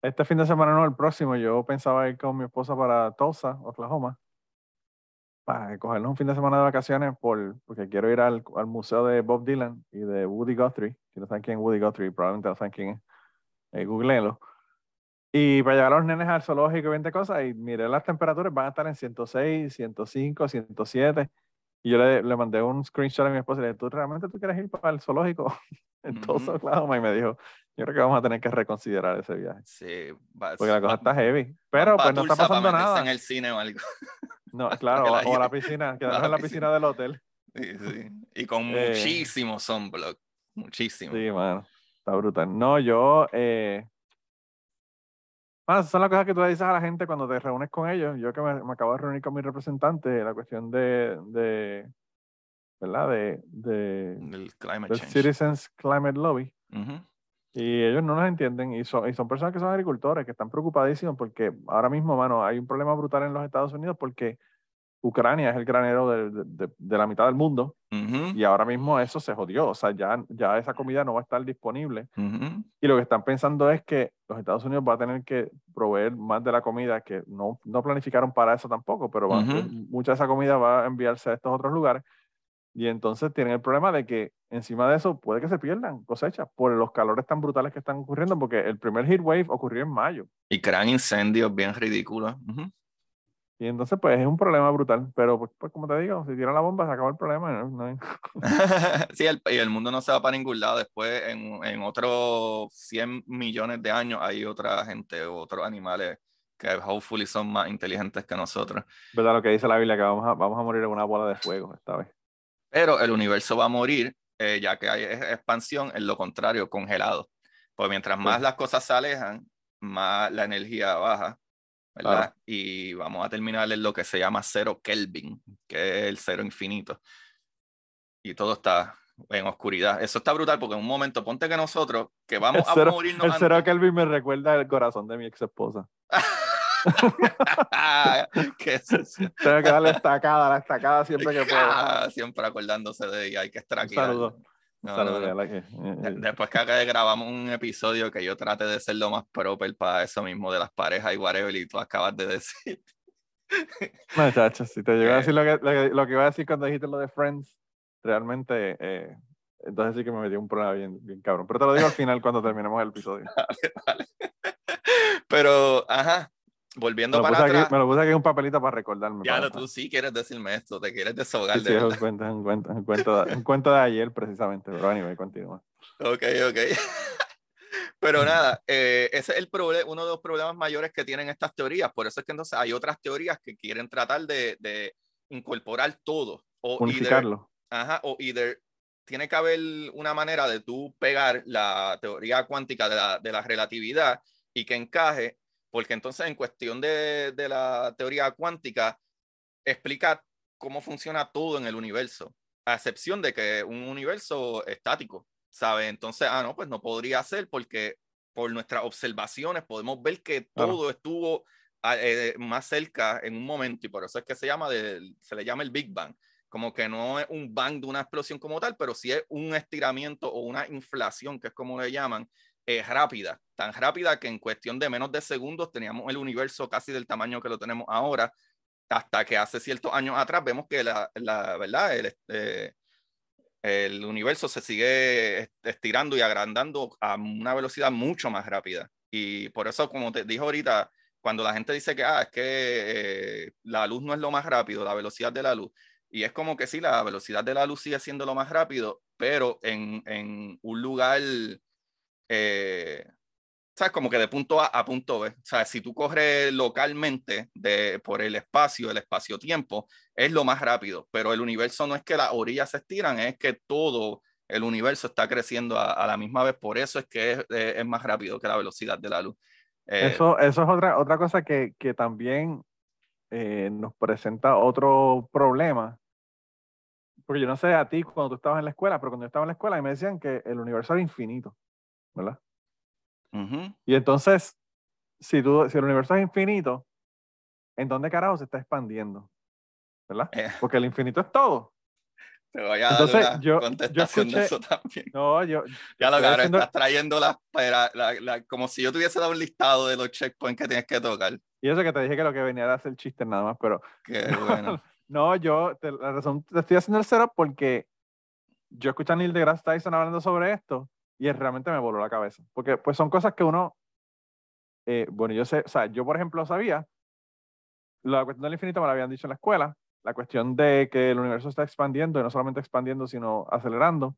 Speaker 2: Este fin de semana no, el próximo, yo pensaba ir con mi esposa para Tulsa, Oklahoma para cogernos un fin de semana de vacaciones por, porque quiero ir al, al, museo de Bob Dylan y de Woody Guthrie. Si no saben quién es Woody Guthrie, probablemente no saben quién es. Eh, googleenlo. Y para llevar a los nenes al zoológico y 20 cosas, y miré las temperaturas, van a estar en 106, 105, 107. Y yo le, le mandé un screenshot a mi esposa y le dije, ¿tú realmente tú quieres ir para el zoológico en todo Oklahoma? Y me dijo, yo creo que vamos a tener que reconsiderar ese viaje.
Speaker 1: Sí,
Speaker 2: porque la cosa está heavy. Pero pues no está pasando nada.
Speaker 1: en el cine o algo.
Speaker 2: No, claro, o, a la piscina, quedarnos en la piscina del hotel.
Speaker 1: Sí, sí. Y con eh, muchísimo sunblock. Muchísimo.
Speaker 2: Sí, mano. Está brutal. No, yo. Eh... son las cosas que tú le dices a la gente cuando te reúnes con ellos. Yo que me, acabo de reunir con mi representante, la cuestión de. de ¿Verdad? De. de
Speaker 1: El climate change.
Speaker 2: Citizens Climate Lobby. Y ellos no nos entienden y son, y son personas que son agricultores, que están preocupadísimos porque ahora mismo, mano, hay un problema brutal en los Estados Unidos porque Ucrania es el granero de, de, de la mitad del mundo y ahora mismo eso se jodió, o sea, ya, ya esa comida no va a estar disponible. Y lo que están pensando es que los Estados Unidos va a tener que proveer más de la comida que no, no planificaron para eso tampoco, pero mucha de esa comida va a enviarse a estos otros lugares y entonces tienen el problema de que encima de eso puede que se pierdan cosechas por los calores tan brutales que están ocurriendo, porque el primer heat wave ocurrió en mayo.
Speaker 1: Y crean incendios bien ridículos.
Speaker 2: Y entonces, pues es un problema brutal. Pero, pues, pues como te digo, si tiran la bomba, se acaba el problema.
Speaker 1: sí, el, y el mundo no se va para ningún lado. Después, en, en otros 100 millones de años, hay otra gente, otros animales que hopefully son más inteligentes que nosotros.
Speaker 2: ¿Verdad lo que dice la Biblia? Que vamos a, vamos a morir en una bola de fuego esta vez.
Speaker 1: Pero el universo va a morir, eh, ya que hay expansión, en lo contrario, congelado. Pues mientras más las cosas se alejan, más la energía baja, ¿verdad? Y vamos a terminar en lo que se llama cero Kelvin, que es el cero infinito. Y todo está en oscuridad. Eso está brutal porque en un momento, ponte que nosotros, que vamos a morirnos.
Speaker 2: El cero Kelvin me recuerda el corazón de mi ex esposa.
Speaker 1: ¿Qué
Speaker 2: Tengo que darle estacada, la estacada siempre que pueda.
Speaker 1: Siempre acordándose de ella, hay que estar aquí.
Speaker 2: Saludos.
Speaker 1: Eh, eh. Después que grabamos un episodio que yo trate de ser lo más proper para eso mismo de las parejas y whatever, y tú acabas de decir.
Speaker 2: Muchachos, si te llegó a decir lo que, lo que, iba a decir cuando dijiste lo de Friends, realmente, eh, entonces sí que me metió un problema bien, bien cabrón. Pero te lo digo al final cuando terminemos el episodio.
Speaker 1: Pero, ajá, volviendo para
Speaker 2: atrás. me lo puse aquí un papelito para recordarme.
Speaker 1: Ya, tú sí quieres decirme esto, te quieres deshogar
Speaker 2: sí, de sí, es un cuento, un, cuento, un, cuento de, un cuento de ayer precisamente, pero anyway, continúa.
Speaker 1: Ok, ok. Pero nada, eh, ese es el uno de los problemas mayores que tienen estas teorías. Por eso es que entonces hay otras teorías que quieren tratar de, de incorporar todo. O
Speaker 2: Unificarlo.
Speaker 1: ajá, o either tiene que haber una manera de tú pegar la teoría cuántica de la, de la relatividad y que encaje porque entonces en cuestión de, de la teoría cuántica, explica cómo funciona todo en el universo, a excepción de que un universo estático, ¿sabe? Entonces, ah, no, pues no podría ser porque por nuestras observaciones podemos ver que todo estuvo ah, eh, más cerca en un momento y por eso es que se llama de, se le llama el Big Bang. Como que no es un bang de una explosión como tal, pero sí es un estiramiento o una inflación, que es como le llaman, es rápida, tan rápida que en cuestión de menos de segundos teníamos el universo casi del tamaño que lo tenemos ahora, hasta que hace ciertos años atrás vemos que la, la verdad, el, este, el universo se sigue estirando y agrandando a una velocidad mucho más rápida. Y por eso, como te dije ahorita, cuando la gente dice que ah, es que eh, la luz no es lo más rápido, la velocidad de la luz, y es como que sí, la velocidad de la luz sigue siendo lo más rápido, pero en, en un lugar eh, ¿sabes? Como que de punto A a punto B. O sea, si tú corres localmente de, por el espacio, el espacio-tiempo, es lo más rápido, pero el universo no es que las orillas se estiran, es que todo el universo está creciendo a, la misma vez, por eso es que es, es, más rápido que la velocidad de la luz.
Speaker 2: Eh, eso, eso es otra, otra cosa que, que también eh, nos presenta otro problema. Porque yo no sé a ti cuando tú estabas en la escuela, pero cuando yo estaba en la escuela me decían que el universo era infinito, ¿verdad? Y entonces, si, tú, si el universo es infinito, ¿en dónde carajo se está expandiendo? ¿Verdad? Eh. Porque el infinito es todo.
Speaker 1: Te voy a Entonces, dar una yo, contestación de eso también.
Speaker 2: No, yo.
Speaker 1: Ya lo que estás trayendo las la, como si yo tuviese dado un listado de los checkpoints que tienes que tocar.
Speaker 2: Y eso que te dije que lo que venía era hacer chistes nada más, pero.
Speaker 1: Qué bueno.
Speaker 2: no, yo, la razón, te estoy haciendo el cero porque yo escuché a Neil deGrasse Tyson hablando sobre esto y realmente me voló la cabeza. Porque, pues, son cosas que uno. Eh, bueno, yo sé, o sea, yo, por ejemplo, sabía. La cuestión del infinito me la habían dicho en la escuela la cuestión de que el universo está expandiendo y no solamente expandiendo, sino acelerando,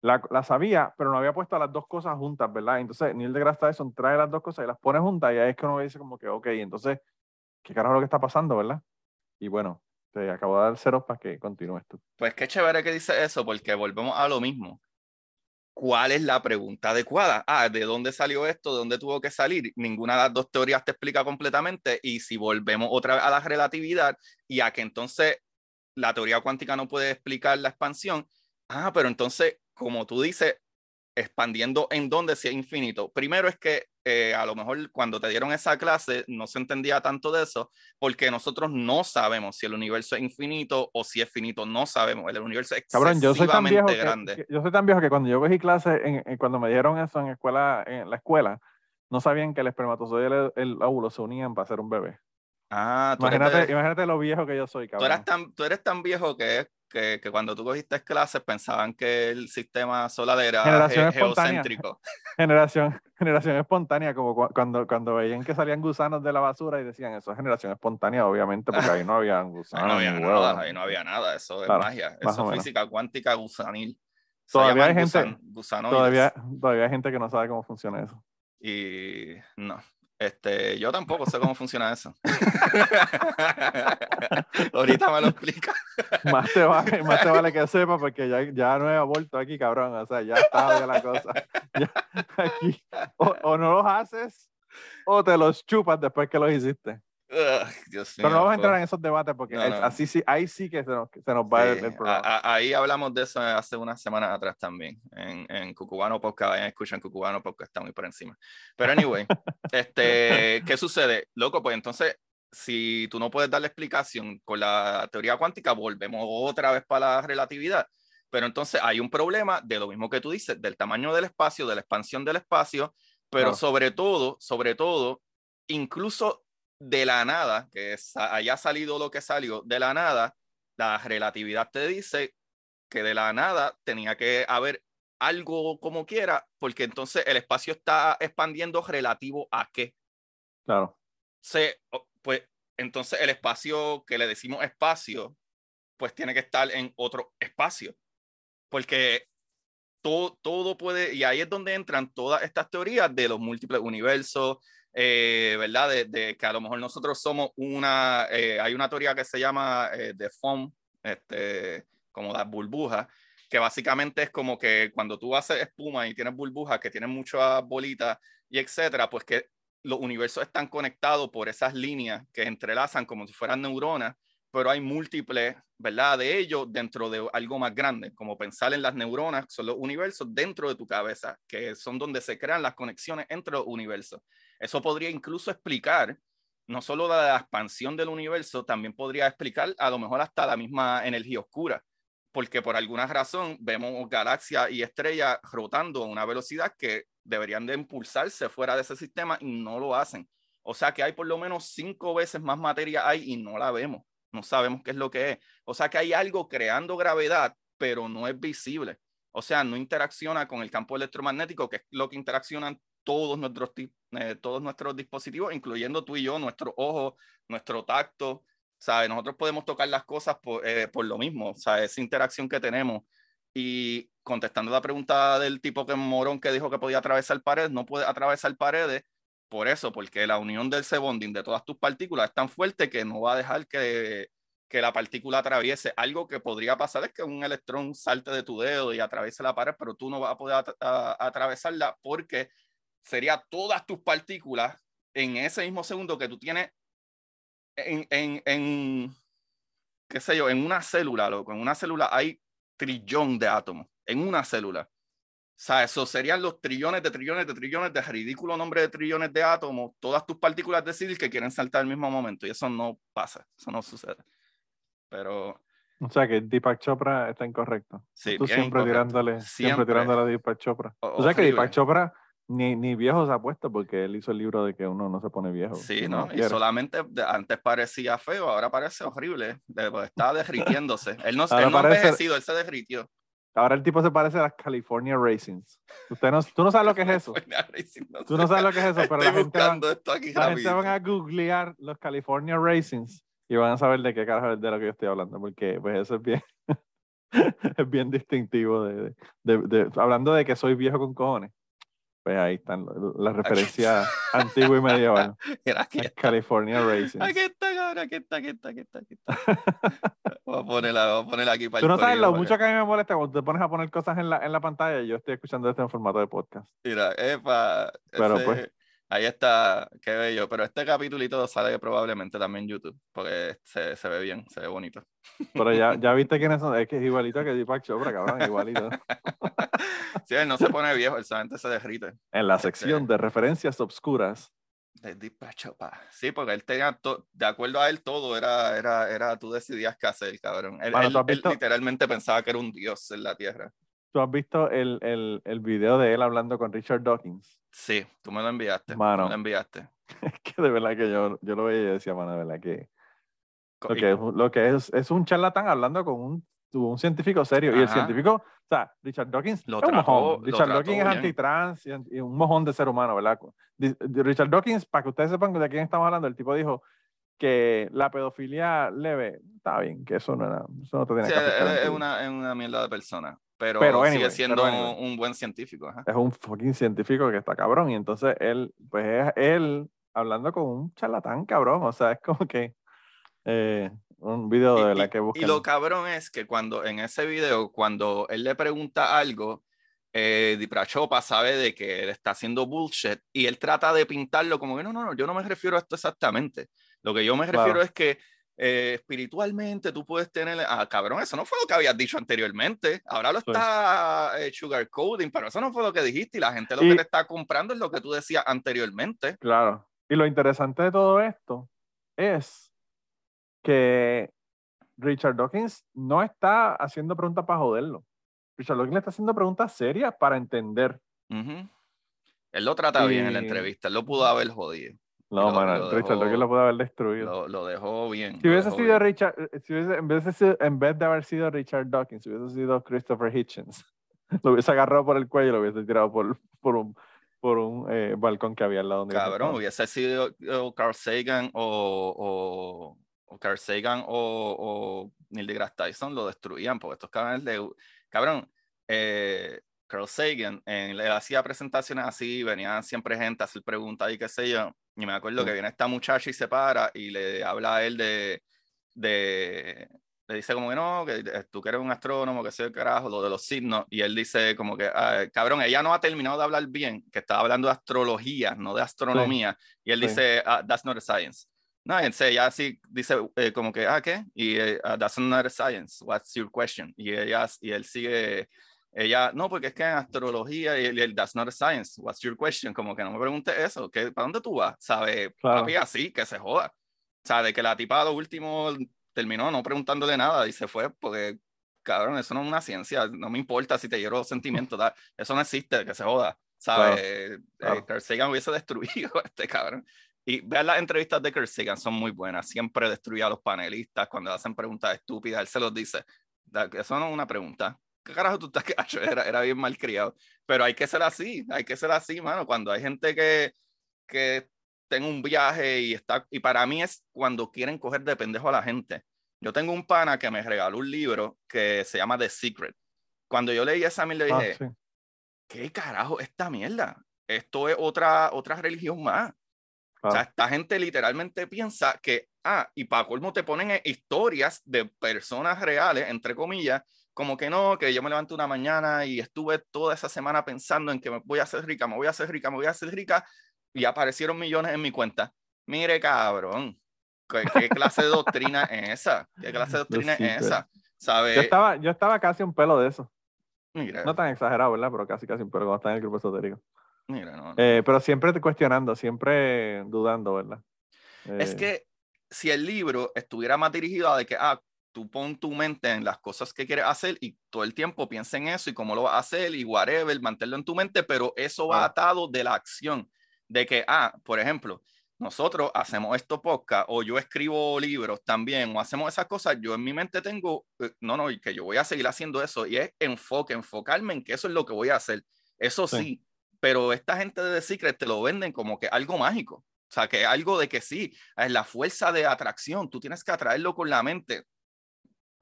Speaker 2: la, la, sabía, pero no había puesto las dos cosas juntas, ¿verdad? Entonces Neil deGrasse Tyson trae las dos cosas y las pone juntas y ahí es que uno dice como que, ok, entonces, ¿qué carajo es lo que está pasando, verdad? Y bueno, te acabo de dar cero para que continúes tú.
Speaker 1: Pues qué chévere que dice eso, porque volvemos a lo mismo. ¿Cuál es la pregunta adecuada? Ah, ¿de dónde salió esto? ¿De dónde tuvo que salir? Ninguna de las dos teorías te explica completamente. Y si volvemos otra vez a la relatividad y a que entonces la teoría cuántica no puede explicar la expansión, ah, pero entonces, como tú dices, expandiendo en dónde si es infinito. Primero es que eh, a lo mejor cuando te dieron esa clase no se entendía tanto de eso, porque nosotros no sabemos si el universo es infinito o si es finito, no sabemos. El universo es
Speaker 2: Cabrón, yo soy tan viejo
Speaker 1: grande.
Speaker 2: Que, yo soy tan viejo que cuando yo cogí clase, en, cuando me dieron eso en, escuela, en la escuela, no sabían que el espermatozoide y el, óvulo se unían para ser un bebé.
Speaker 1: Ah,
Speaker 2: imagínate, imagínate lo viejo que yo soy, cabrón.
Speaker 1: Tú eres tan, tú eres tan viejo que, que, que, cuando tú cogiste clases pensaban que el sistema solar era geocéntrico.
Speaker 2: Generación, generación espontánea, como cuando, cuando veían que salían gusanos de la basura y decían eso es generación espontánea, obviamente, porque ahí no había gusanos.
Speaker 1: ahí no había nada, ahí no había nada, eso es magia, eso es física cuántica gusanil.
Speaker 2: todavía hay gente, todavía, todavía hay gente que no sabe cómo funciona eso.
Speaker 1: Y no, este, yo tampoco sé cómo funciona eso. Ahorita me lo explica.
Speaker 2: más, te vale, más te vale que sepa porque ya, ya no he vuelto aquí, cabrón. O sea, ya está la cosa. aquí, o, no los haces o te los chupas después que los hiciste. Pero no vamos a entrar en esos debates porque así sí, ahí sí que se nos, se nos va el, programa.
Speaker 1: ahí hablamos de eso hace unas semanas atrás también. En, en Cucubano Podcast, vayan escuchan Cucubano Podcast, está muy por encima. Pero anyway, este, ¿qué sucede? Loco, pues entonces, si tú no puedes dar la explicación con la teoría cuántica, volvemos otra vez para la relatividad. Pero entonces hay un problema de lo mismo que tú dices, del tamaño del espacio, de la expansión del espacio, pero sobre todo, sobre todo, incluso de la nada, que haya salido lo que salió, de la nada, la relatividad te dice que de la nada tenía que haber algo como quiera, porque entonces el espacio está expandiendo relativo a qué.
Speaker 2: Claro.
Speaker 1: Se, pues entonces el espacio que le decimos espacio, pues tiene que estar en otro espacio, porque todo, todo puede, y ahí es donde entran todas estas teorías de los múltiples universos, eh, ¿verdad? De, que a lo mejor nosotros somos una, eh, hay una teoría que se llama eh, de foam, este, como las burbujas, que básicamente es como que cuando tú haces espuma y tienes burbujas que tienen muchas bolitas y etcétera, pues que los universos están conectados por esas líneas que entrelazan como si fueran neuronas, pero hay múltiples, ¿verdad? De ellos dentro de algo más grande, como pensar en las neuronas, son los universos dentro de tu cabeza, que son donde se crean las conexiones entre los universos. Eso podría incluso explicar no solo la expansión del universo, también podría explicar a lo mejor hasta la misma energía oscura, porque por alguna razón vemos galaxias y estrellas rotando a una velocidad que deberían de impulsarse fuera de ese sistema y no lo hacen. O sea que hay por lo menos cinco veces más materia ahí y no la vemos. No sabemos qué es lo que es. O sea que hay algo creando gravedad, pero no es visible. O sea, no interacciona con el campo electromagnético, que es lo que interaccionan todos nuestros, eh, todos nuestros dispositivos, incluyendo tú y yo, nuestro ojo, nuestro tacto. ¿sabes? Nosotros podemos tocar las cosas por, eh, por lo mismo, ¿sabes? esa interacción que tenemos. Y contestando la pregunta del tipo que morón que dijo que podía atravesar paredes, no puede atravesar paredes por eso, porque la unión del C-bonding de todas tus partículas es tan fuerte que no va a dejar que, que la partícula atraviese. Algo que podría pasar es que un electrón salte de tu dedo y atraviese la pared, pero tú no vas a poder atravesarla porque sería todas tus partículas en ese mismo segundo que tú tienes en, en, en, qué sé yo, en una célula, loco, en una célula hay trillón de átomos, en una célula. Sea, eso serían los trillones de trillones de trillones de ridículo nombre de trillones de átomos, todas tus partículas deciden que quieren saltar al mismo momento y eso no pasa, eso no sucede. Pero...
Speaker 2: O sea que Deepak Chopra está incorrecto.
Speaker 1: Sí,
Speaker 2: Tú siempre
Speaker 1: incorrecto.
Speaker 2: tirándole, siempre,
Speaker 1: Siempre.
Speaker 2: tirándole a Deepak Chopra.
Speaker 1: O-
Speaker 2: O sea que. Deepak Chopra ni, ni viejo se ha puesto porque él hizo el libro de que uno no se pone viejo.
Speaker 1: Sí, ¿no? Y solamente antes parecía feo, ahora parece horrible. pues, Está derritiéndose. Él no, él no ha
Speaker 2: parece-
Speaker 1: envejecido, él se derritió.
Speaker 2: Ahora el tipo se parece a las California Racings. Usted no, tú no sabes lo que es eso. Tú no sabes lo que es eso, pero la gente, va,
Speaker 1: esto aquí
Speaker 2: la gente van a googlear los California Racings y van a saber de qué carajo es de lo que yo estoy hablando, porque pues eso es bien, es bien distintivo. De, de- de- hablando de que soy viejo con cojones, pues ahí están lo- la referencia antigua y medieval. Las. California Racings.
Speaker 1: Aquí está, cabrón, aquí está, aquí está, aquí está, aquí está. Voy a ponerla, voy a ponerla aquí para
Speaker 2: Tú no sabes lo mucho que a mí me molesta cuando te pones a poner cosas en la, en la pantalla y yo estoy escuchando esto en formato de podcast.
Speaker 1: Mira, epa,
Speaker 2: Pero,
Speaker 1: ese-
Speaker 2: pues.
Speaker 1: Ahí está, qué bello. Pero este capítulito sale probablemente también en YouTube, porque se, se ve bien, se ve bonito.
Speaker 2: Pero ya, ya viste quiénes son. Es que es igualito que Deepak Chopra, cabrón, igualito.
Speaker 1: Sí, él no se pone viejo, él solamente se derrite.
Speaker 2: En la sección de referencias obscuras.
Speaker 1: De despacho, pa. Sí, porque él tenía, to- de acuerdo a él, todo era, era, era, tú decidías qué hacer, cabrón. Él,
Speaker 2: Mano,
Speaker 1: él-
Speaker 2: ¿tú has
Speaker 1: él literalmente pensaba que era un dios en la tierra.
Speaker 2: ¿Tú has visto el, el, el video de él hablando con Richard Dawkins?
Speaker 1: Sí, tú me lo enviaste.
Speaker 2: Mano.
Speaker 1: me lo enviaste.
Speaker 2: Es que de verdad que yo, yo lo veía y decía, mano, de verdad que lo que es, lo que es, es un charlatán hablando con un, un científico serio. Y el
Speaker 1: Ajá.
Speaker 2: científico, o sea, Richard Dawkins
Speaker 1: Lo
Speaker 2: es un
Speaker 1: trató-
Speaker 2: mojón.
Speaker 1: lo
Speaker 2: Richard
Speaker 1: trató
Speaker 2: Dawkins es antitrans y, y un mojón de ser humano, ¿verdad? Richard Dawkins, para que ustedes sepan de quién estamos hablando, el tipo dijo que la pedofilia leve, está bien, que eso no, era- eso no te tiene
Speaker 1: Sí,
Speaker 2: que afectar
Speaker 1: es, una, es una mierda de persona. Pero,
Speaker 2: Pero
Speaker 1: sigue
Speaker 2: anyway,
Speaker 1: siendo
Speaker 2: pero anyway.
Speaker 1: un buen científico. ajá.
Speaker 2: es un fucking científico que está cabrón. Y entonces él, pues es él hablando con un charlatán cabrón. O sea, es como que eh, un video de
Speaker 1: Y-
Speaker 2: verdad
Speaker 1: y,
Speaker 2: que
Speaker 1: y
Speaker 2: buscan.
Speaker 1: lo cabrón es que cuando en ese video, cuando él le pregunta algo, eh, Diprachopa sabe de que él está haciendo bullshit y él trata de pintarlo como que no, no, no, yo no me refiero a esto exactamente. Lo que yo me refiero
Speaker 2: Claro.
Speaker 1: es que eh, espiritualmente tú puedes tener, ah, cabrón, eso no fue lo que habías dicho anteriormente. Ahora lo
Speaker 2: Sí.
Speaker 1: está eh, sugarcoating, pero eso no fue lo que dijiste y la gente lo
Speaker 2: Y-
Speaker 1: que te está comprando es lo que tú decías anteriormente.
Speaker 2: Claro. Y lo interesante de todo esto es que Richard Dawkins no está haciendo preguntas para joderlo. Richard Dawkins le está haciendo preguntas serias para entender.
Speaker 1: Él lo trata bien en la entrevista, él lo pudo haber jodido.
Speaker 2: No,
Speaker 1: lo-
Speaker 2: mano,
Speaker 1: lo
Speaker 2: Richard
Speaker 1: dejó-
Speaker 2: Dawkins lo puede haber destruido.
Speaker 1: Lo, lo dejó bien.
Speaker 2: Si hubiese sido
Speaker 1: bien.
Speaker 2: Richard, eh, si hubiese, en, vez de, ser- en vez de haber sido Richard Dawkins, si hubiese sido Christopher Hitchens, lo hubiese agarrado por el cuello y lo hubiese tirado por, por un, por un eh, balcón que había al lado donde
Speaker 1: Cabrón, hubiese sido o Carl Sagan o, o, o Carl Sagan o, o Neil deGrasse Tyson lo destruían, porque estos cabrones le... Cabrón, eh, Carl Sagan, en- le hacía presentaciones así, venían siempre gente a hacer preguntas y qué sé yo, y me acuerdo
Speaker 2: Sí.
Speaker 1: que viene esta muchacha y se para y le habla a él de... de le dice como que no, que eh, tú que eres un astrónomo, que sé el carajo, lo de los signos, y él dice como que, "Ah, cabrón, ella no ha terminado de hablar bien, que estaba hablando de astrología, no de astronomía, y él
Speaker 2: Sí.
Speaker 1: dice, "Ah, that's not a science. No, se- ella así dice eh, como que, ah, ¿qué? Y "Ah, that's not a science, what's your question? Y, ella, y él sigue, ella, no, porque es que en astrología, y y él, that's not a science, what's your question? Como que no me preguntes eso, ¿qué, ¿para dónde tú vas? ¿Sabe?
Speaker 2: Claro.
Speaker 1: Papi, así, que se joda. O sea, de que la tipa lo último terminó no preguntándole nada y se fue porque, cabrón, eso no es una ciencia, no me importa si te lloro sentimientos, eso no existe, que se joda, ¿sabes? Eh,
Speaker 2: claro.
Speaker 1: Carl Sagan hubiese destruido a este cabrón. Y vean las entrevistas de Carl Sagan, son muy buenas, siempre destruye a los panelistas cuando hacen preguntas estúpidas, él se los dice, eso no es una pregunta. ¿Qué carajo tú estás cacho? Era, era bien mal criado. Pero hay que ser así, hay que ser así, mano. Cuando hay gente que, que tengo un viaje y está y para mí es cuando quieren coger de pendejo a la gente. Yo tengo un pana que me regaló un libro que se llama The Secret. Cuando yo leí esa mierda
Speaker 2: Ah,
Speaker 1: dije,
Speaker 2: sí.
Speaker 1: ¿qué carajo esta mierda? Esto es otra otra religión más. O sea,
Speaker 2: Claro.
Speaker 1: esta gente literalmente piensa que, ah, y para colmo te ponen historias de personas reales, entre comillas, como que no, que yo me levanté una mañana y estuve toda esa semana pensando en que me voy a hacer rica, me voy a hacer rica, me voy a hacer rica, y aparecieron millones en mi cuenta. Mire, cabrón. ¿Qué, clase de doctrina es esa? ¿Qué clase de doctrina es esa? ¿Sabe?
Speaker 2: Yo estaba, yo estaba casi un pelo de eso. No tan exagerado, ¿verdad? Pero casi, casi un pelo cuando estaba en el grupo esotérico. Mira, no, eh, pero siempre cuestionando, siempre dudando, ¿verdad?
Speaker 1: Es eh, que si el libro estuviera más dirigido a de que, ah, tú pon tu mente en las cosas que quieres hacer y todo el tiempo piensa en eso y cómo lo vas a hacer y whatever, manténlo en tu mente, pero eso va atado de la acción, de que, ah, por ejemplo, nosotros hacemos esto podcast o yo escribo libros también o hacemos esas cosas, yo en mi mente tengo, eh, no, no, y que yo voy a seguir haciendo eso y es enfoque, enfocarme en que eso es lo que voy a hacer. Eso sí, pero esta gente de The Secret te lo venden como que algo mágico. O sea, que algo de que sí, es la fuerza de atracción, tú tienes que atraerlo con la mente.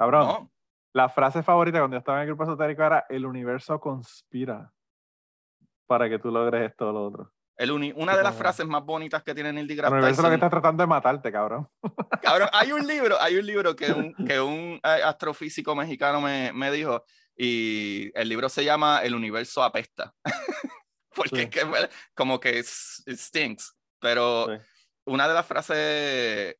Speaker 2: Cabrón, la frase favorita cuando yo estaba en el grupo esotérico era el universo conspira para que tú logres esto o lo otro.
Speaker 1: El una de las frases más bonitas que tiene Neil deGrasse
Speaker 2: Tyson. es lo que está tratando de matarte, cabrón.
Speaker 1: Cabrón, hay un libro, hay un libro que un, que un eh, astrofísico mexicano me, me, dijo y el libro se llama El universo apesta. Porque es que, como que stinks. Pero una de las frases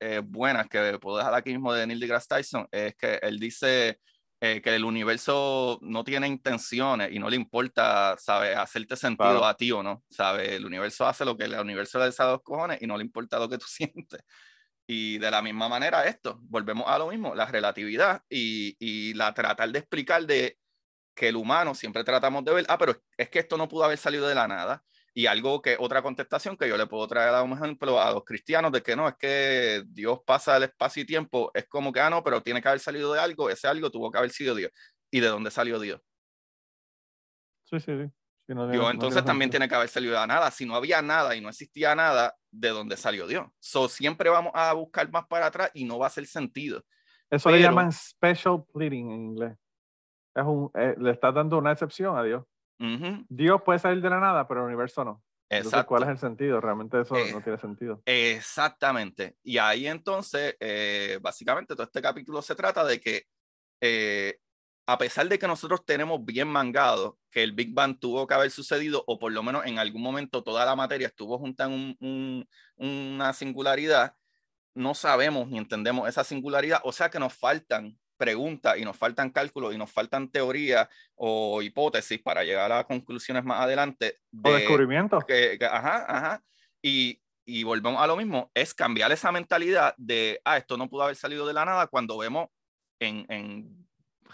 Speaker 1: eh, buenas que puedo dejar aquí mismo de Neil deGrasse Tyson es que él dice eh, que el universo no tiene intenciones y no le importa, ¿sabes? Hacerte sentido a ti o no, ¿sabes? El universo hace lo que el universo le da a los cojones y no le importa lo que tú sientes. Y de la misma manera esto, volvemos a lo mismo, la relatividad y, y la tratar de explicar de que el humano siempre tratamos de ver, ah, pero es que esto no pudo haber salido de la nada. Y algo que, otra contestación que yo le puedo traer a un ejemplo a los cristianos de que no, es que Dios pasa el espacio y tiempo, es como que, ah, no, pero tiene que haber salido de algo, ese algo tuvo que haber sido Dios. ¿Y de dónde salió Dios?
Speaker 2: Sí, sí, sí.
Speaker 1: Dios entonces también tiene que haber salido de nada. Si no había nada y no existía nada, ¿de dónde salió Dios? So, siempre vamos a buscar más para atrás y no va a hacer sentido.
Speaker 2: Eso le llaman special pleading en inglés. Es un, eh, le estás dando una excepción a Dios. Dios puede salir de la nada, pero el universo no. Entonces, ¿cuál es el sentido? Realmente eso no tiene sentido.
Speaker 1: Exactamente. Y ahí entonces, eh, básicamente, todo este capítulo se trata de que, eh, a pesar de que nosotros tenemos bien mangado que el Big Bang tuvo que haber sucedido, o por lo menos en algún momento toda la materia estuvo junta en una singularidad, no sabemos ni entendemos esa singularidad, o sea que nos faltan preguntas y nos faltan cálculos y nos faltan teorías o hipótesis para llegar a conclusiones más adelante.
Speaker 2: De, o descubrimientos.
Speaker 1: Que, ajá, ajá. Y, y volvemos a lo mismo, es cambiar esa mentalidad de, ah, esto no pudo haber salido de la nada cuando vemos en, en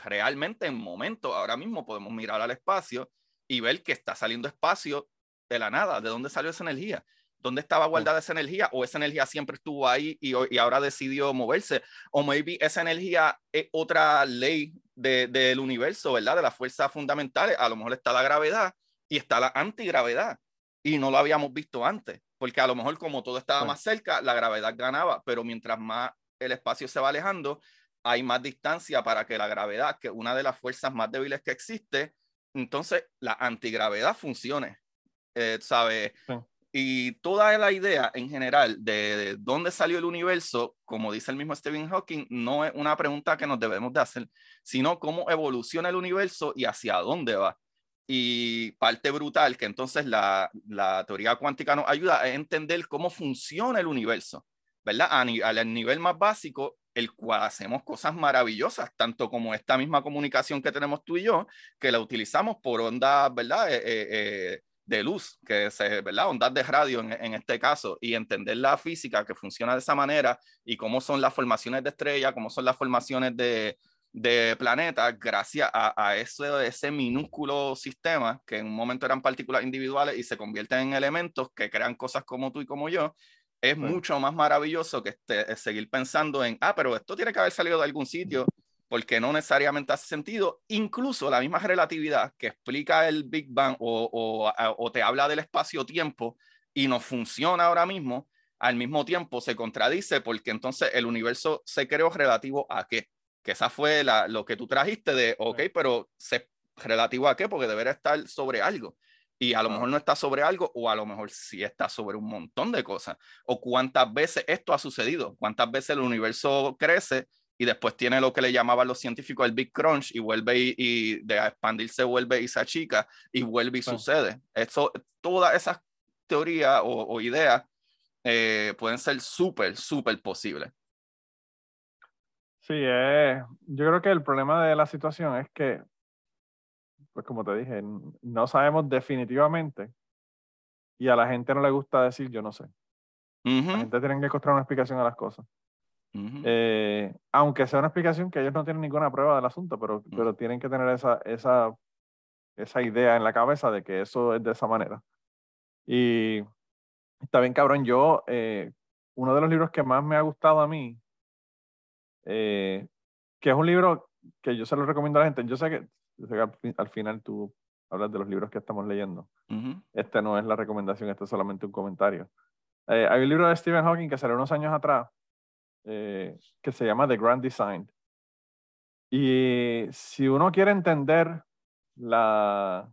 Speaker 1: realmente en momentos, ahora mismo podemos mirar al espacio y ver que está saliendo espacio de la nada, de dónde salió esa energía. ¿Dónde estaba guardada esa energía? ¿O esa energía siempre estuvo ahí y, y ahora decidió moverse? ¿O maybe esa energía es otra ley de, del universo, ¿verdad? De las fuerzas fundamentales. A lo mejor está la gravedad y está la antigravedad. Y no lo habíamos visto antes. Porque a lo mejor como todo estaba más cerca, la gravedad ganaba. Pero mientras más el espacio se va alejando, hay más distancia para que la gravedad, que es una de las fuerzas más débiles que existe, entonces la antigravedad funcione. Eh, ¿Sabe? Y toda la idea en general de, dónde salió el universo, como dice el mismo Stephen Hawking, no es una pregunta que nos debemos de hacer, sino cómo evoluciona el universo y hacia dónde va. Y parte brutal que entonces la, la teoría cuántica nos ayuda a entender cómo funciona el universo, ¿verdad? A, nivel más básico, el cual hacemos cosas maravillosas, tanto como esta misma comunicación que tenemos tú y yo, que la utilizamos por ondas, ¿verdad? Eh, eh, eh de luz, que es, ¿verdad? Ondas de radio en, en, este caso, y entender la física que funciona de esa manera y cómo son las formaciones de estrellas, cómo son las formaciones de, de planetas, gracias a, a ese, ese minúsculo sistema que en un momento eran partículas individuales y se convierten en elementos que crean cosas como tú y como yo, es mucho más maravilloso que este, seguir pensando en, ah, pero esto tiene que haber salido de algún sitio porque no necesariamente hace sentido. Incluso la misma relatividad que explica el Big Bang o, o, te habla del espacio-tiempo y no funciona ahora mismo, al mismo tiempo se contradice porque entonces el universo se creó relativo a qué. Que esa fue la, lo que tú trajiste de, ok, pero se, relativo a qué, porque debería estar sobre algo. Y a lo mejor no está sobre algo, o a lo mejor sí está sobre un montón de cosas. O cuántas veces esto ha sucedido, cuántas veces el universo crece y después tiene lo que le llamaban los científicos el Big Crunch y vuelve y, de expandirse vuelve y se achica y vuelve y sucede. Eso, todas esas teorías o, ideas eh, pueden ser súper, súper posibles.
Speaker 2: Sí, eh, yo creo que el problema de la situación es que, pues como te dije, no sabemos definitivamente y a la gente no le gusta decir yo no sé. La gente tiene que encontrar una explicación a las cosas. Eh, aunque sea una explicación que ellos no tienen ninguna prueba del asunto, pero, pero tienen que tener esa, esa, esa idea en la cabeza de que eso es de esa manera. Y está bien, cabrón. Yo, eh, uno de los libros que más me ha gustado a mí, eh, que es un libro que yo se lo recomiendo a la gente. Yo sé que, al, final tú hablas de los libros que estamos leyendo. Este no es la recomendación, este es solamente un comentario. hay un libro de Stephen Hawking que salió unos años atrás, eh, que se llama The Grand Design. Y si uno quiere entender la,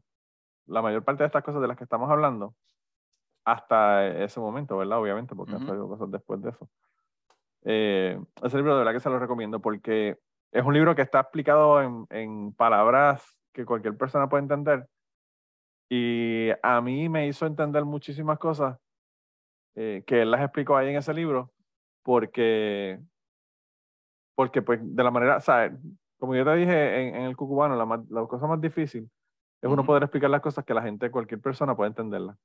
Speaker 2: la mayor parte de estas cosas de las que estamos hablando, hasta ese momento, ¿verdad? Obviamente, porque han salido cosas después de eso. Eh, ese libro de verdad que se lo recomiendo porque es un libro que está explicado en, en palabras que cualquier persona puede entender. Y a mí me hizo entender muchísimas cosas eh, que él las explicó ahí en ese libro porque, porque pues de la manera, sea, como yo te dije en, el cucubano, la, la, cosa más difícil es uno poder explicar las cosas que la gente, cualquier persona puede entenderlas.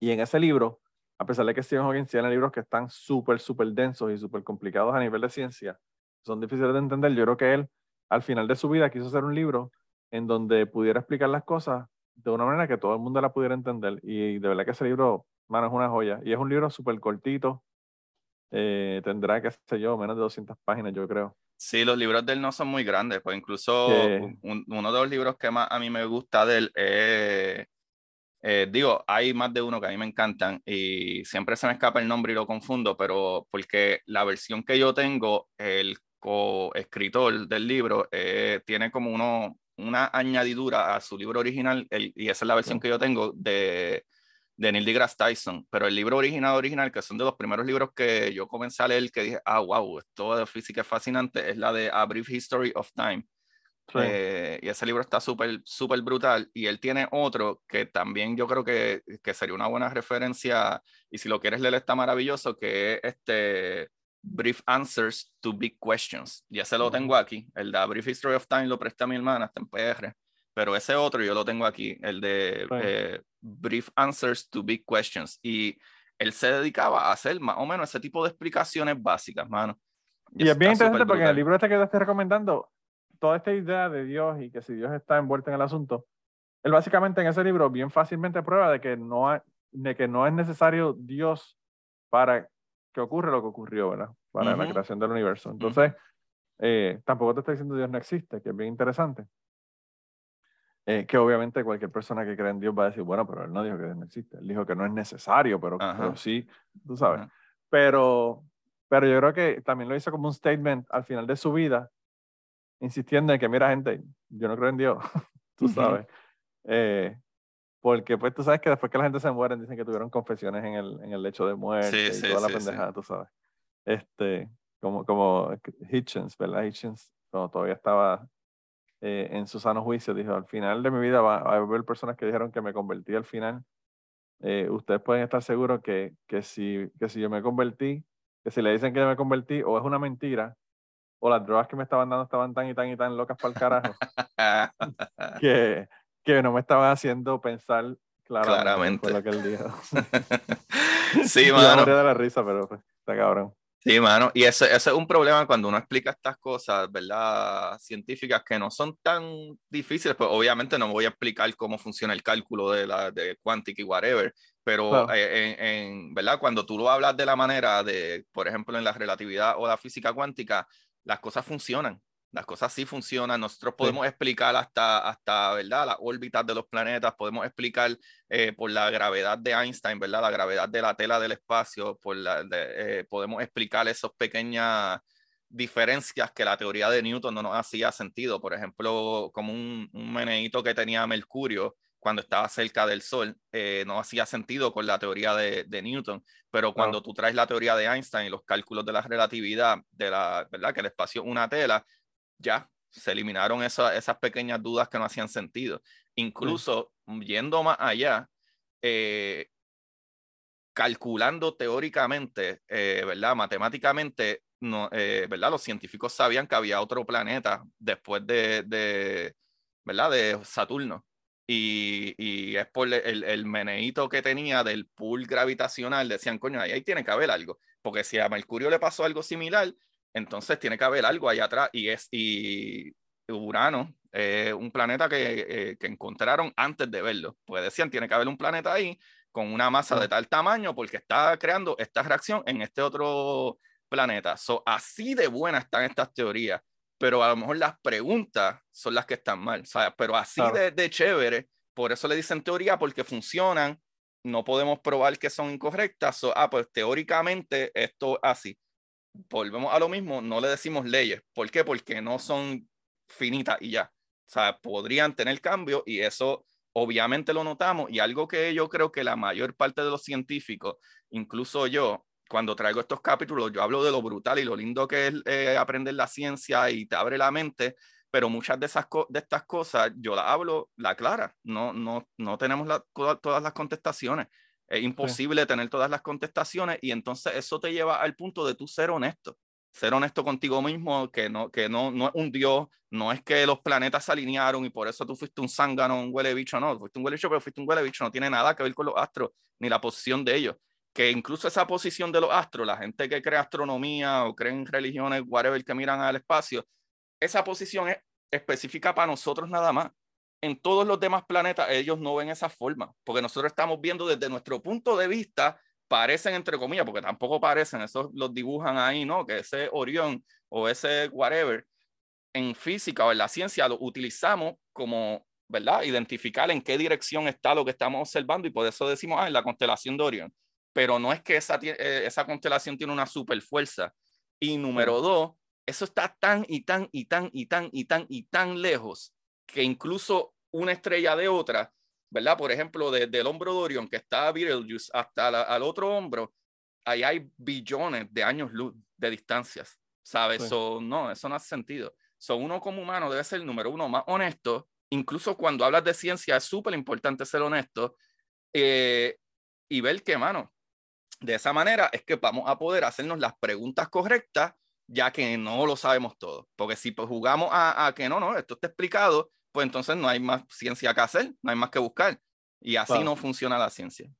Speaker 2: Y en ese libro, a pesar de que Stephen Hawking tiene libros que están súper, súper densos y súper complicados a nivel de ciencia, son difíciles de entender, yo creo que él al final de su vida quiso hacer un libro en donde pudiera explicar las cosas de una manera que todo el mundo la pudiera entender. Y de verdad que ese libro, mano, es una joya. Y es un libro súper cortito, eh, tendrá, qué sé yo, menos de 200 páginas, yo creo.
Speaker 1: Sí, los libros de él no son muy grandes, pues incluso uno de los libros que más a mí me gusta de él es, eh, digo, hay más de uno que a mí me encantan y siempre se me escapa el nombre y lo confundo, pero porque la versión que yo tengo, el coescritor del libro, eh, tiene como uno, una añadidura a su libro original y esa es la versión que yo tengo de de Neil deGrasse Tyson, pero el libro original, original, que son de los primeros libros que yo comencé a leer, que dije, ah, wow, esto de física es fascinante, es la de A Brief History of Time. Eh, y ese libro está súper, súper brutal. Y él tiene otro que también yo creo que, que, sería una buena referencia, y si lo quieres leer está maravilloso, que es este Brief Answers to Big Questions. Ya se lo tengo aquí. El de A Brief History of Time lo presta mi hermana, está en PR pero ese otro yo lo tengo aquí, el de eh, Brief Answers to Big Questions. Y él se dedicaba a hacer más o menos ese tipo de explicaciones básicas, mano.
Speaker 2: Y, es bien interesante porque en el libro este que te estoy recomendando, toda esta idea de Dios y que si Dios está envuelto en el asunto, él básicamente en ese libro bien fácilmente prueba de que no, de que no es necesario Dios para que ocurra lo que ocurrió, ¿verdad? Para la creación del universo. Entonces, eh, tampoco te estoy diciendo Dios no existe, que es bien interesante. Eh, que obviamente cualquier persona que cree en Dios va a decir, bueno, pero él no dijo que Dios no existe, él dijo que no es necesario, pero, sí, tú sabes. Pero, pero yo creo que también lo hizo como un statement al final de su vida, insistiendo en que, mira, gente, yo no creo en Dios, tú sabes. Eh, porque pues tú sabes que después que la gente se muere dicen que tuvieron confesiones en el, en el lecho de muerte y toda la pendejada, tú sabes. Este, como, como Hitchens, ¿verdad? Hitchens, cuando todavía estaba eh, en su sano juicio, dijo, al final de mi vida va, a haber personas que dijeron que me convertí al final. Eh, ustedes pueden estar seguros que, que, si, que si yo me convertí, que si le dicen que yo me convertí, o es una mentira, o las drogas que me estaban dando estaban tan y tan y tan locas para el carajo, que, que no me estaban haciendo pensar claramente, lo que él dijo.
Speaker 1: sí, mano.
Speaker 2: de la risa, pero pues, está cabrón.
Speaker 1: Sí, mano, y ese, es un problema cuando uno explica estas cosas, ¿verdad? Científicas que no son tan difíciles, pues obviamente no voy a explicar cómo funciona el cálculo de la de quantic y whatever, pero eh, en, ¿verdad? Cuando tú lo hablas de la manera de, por ejemplo, en la relatividad o la física cuántica, las cosas funcionan las cosas sí funcionan, nosotros podemos explicar hasta, hasta, ¿verdad? Las órbitas de los planetas, podemos explicar eh, por la gravedad de Einstein, ¿verdad? La gravedad de la tela del espacio, por la, eh, podemos explicar esas pequeñas diferencias que la teoría de Newton no nos hacía sentido. Por ejemplo, como un, un meneíto que tenía Mercurio cuando estaba cerca del Sol, eh, no hacía sentido con la teoría de, de Newton, pero cuando tú traes la teoría de Einstein y los cálculos de la relatividad, de la, ¿verdad? Que el espacio es una tela, ya se eliminaron esas pequeñas dudas que no hacían sentido. Incluso yendo más allá, eh, calculando teóricamente, eh, ¿verdad? Matemáticamente, no, eh, ¿verdad? Los científicos sabían que había otro planeta después de, de ¿verdad? De Saturno. Y, y es por el, el, meneíto que tenía del pool gravitacional. Decían, coño, ahí, ahí tiene que haber algo. Porque si a Mercurio le pasó algo similar, entonces tiene que haber algo allá atrás. Y es y Urano, un planeta que, eh, que, encontraron antes de verlo. Pues decían, tiene que haber un planeta ahí con una masa de tal tamaño porque está creando esta reacción en este otro planeta. So, así de buenas están estas teorías, pero a lo mejor las preguntas son las que están mal, ¿sabes? Pero así de, de, chévere, por eso le dicen teoría, porque funcionan, no podemos probar que son incorrectas. So, ah, pues teóricamente esto así. Volvemos a lo mismo, no le decimos leyes. ¿Por qué? Porque no son finitas y ya. O sea, podrían tener cambio y eso obviamente lo notamos y algo que yo creo que la mayor parte de los científicos, incluso yo, cuando traigo estos capítulos, yo hablo de lo brutal y lo lindo que es eh, aprender la ciencia y te abre la mente, pero muchas de, esas de estas cosas yo la hablo la clara, no, no, no tenemos la, todas las contestaciones. Es imposible tener todas las contestaciones y entonces eso te lleva al punto de tú ser honesto ser honesto contigo mismo, que no, que no, no es un dios, no es que los planetas se alinearon y por eso tú fuiste un zángano, un huele bicho, no, fuiste un huele bicho, pero fuiste un huele bicho, no tiene nada que ver con los astros ni la posición de ellos. Que incluso esa posición de los astros, la gente que cree astronomía o cree en religiones, whatever, que miran al espacio, esa posición es específica para nosotros nada más. En todos los demás planetas ellos no ven esa forma, porque nosotros estamos viendo desde nuestro punto de vista parecen entre comillas, porque tampoco parecen, esos los dibujan ahí, ¿no? Que ese Orión o ese whatever en física o en la ciencia lo utilizamos como, ¿verdad? Identificar en qué dirección está lo que estamos observando y por eso decimos, ah, en la constelación de Orión. Pero no es que esa, eh, esa constelación tiene una super fuerza. Y número dos, eso está tan y tan y tan y tan y tan y tan lejos que incluso una estrella de otra ¿verdad? Por ejemplo, desde el hombro de Orión, que está Betelgeuse, hasta el al otro hombro, ahí hay billones de años luz de distancias, ¿sabes? eso no, eso no hace sentido. So, uno como humano debe ser el número uno más honesto, incluso cuando hablas de ciencia es súper importante ser honesto eh, y ver que, mano, de esa manera es que vamos a poder hacernos las preguntas correctas, ya que no lo sabemos todo. Porque si pues, jugamos a, a que no, no, esto está explicado, pues entonces no hay más ciencia que hacer, no hay más que buscar. Y así no funciona la ciencia.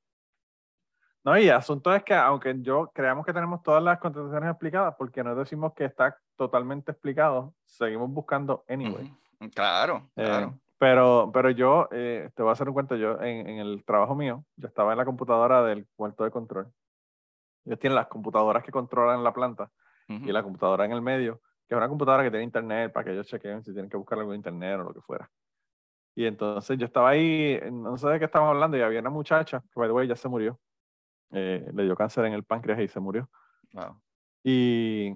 Speaker 2: No, y el asunto es que aunque yo creamos que tenemos todas las contestaciones explicadas, porque no decimos que está totalmente explicado, seguimos buscando anyway.
Speaker 1: Claro,
Speaker 2: eh,
Speaker 1: claro.
Speaker 2: pero, pero yo, eh, te voy a hacer un cuento, yo en, en, el trabajo mío, yo estaba en la computadora del cuarto de control. Ellos tienen las computadoras que controlan la planta y la computadora en el medio que es una computadora que tiene internet para que ellos chequen si tienen que buscar algo en internet o lo que fuera. Y entonces yo estaba ahí, no sé de qué estábamos hablando, y había una muchacha, que by the way ya se murió. Eh, le dio cáncer en el páncreas y se murió. Y,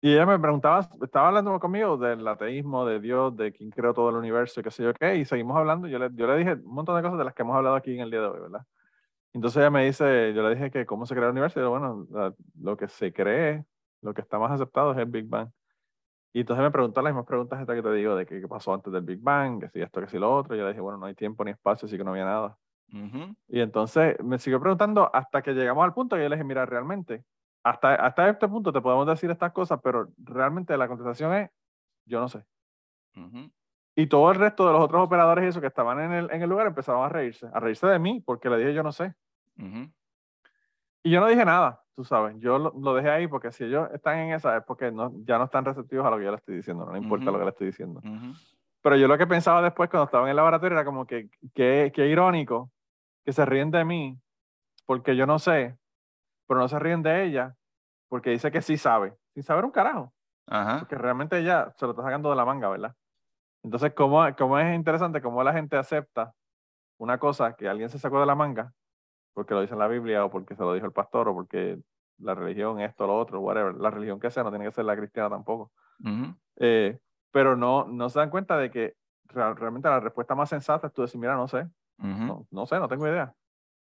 Speaker 2: y ella me preguntaba, estaba hablando conmigo del ateísmo, de Dios, de quién creó todo el universo, qué sé yo qué, y seguimos hablando. Yo le, yo le dije un montón de cosas de las que hemos hablado aquí en el día de hoy, ¿verdad? Entonces ella me dice, yo le dije que cómo se crea el universo, y yo, bueno, lo que se cree lo que está más aceptado es el Big Bang. Y entonces me preguntó las mismas preguntas estas que te digo, de qué, pasó antes del Big Bang, que si esto, que si lo otro. Y yo le dije, bueno, no hay tiempo ni espacio, así que no había nada. Y entonces me siguió preguntando hasta que llegamos al punto que yo le dije, mira, realmente, hasta, hasta este punto te podemos decir estas cosas, pero realmente la contestación es, yo no sé. Y todo el resto de los otros operadores y eso que estaban en el, en el lugar empezaron a reírse, a reírse de mí, porque le dije, yo no sé. Y yo no dije nada tú sabes, yo lo, dejé ahí porque si ellos están en esa es porque no, ya no están receptivos a lo que yo les estoy diciendo, no importa lo que les estoy diciendo. Pero yo lo que pensaba después cuando estaba en el laboratorio era como que qué irónico que se ríen de mí porque yo no sé, pero no se ríen de ella porque dice que sí sabe, sin saber un carajo. Porque realmente ella se lo está sacando de la manga, ¿verdad? Entonces, ¿cómo, cómo es interesante cómo la gente acepta una cosa que alguien se sacó de la manga porque lo dice en la Biblia o porque se lo dijo el pastor o porque la religión, esto, lo otro, whatever. La religión que sea, no tiene que ser la cristiana tampoco. Eh, pero no, no se dan cuenta de que realmente la respuesta más sensata es tú decir, mira, no sé, no, no, sé, no tengo idea.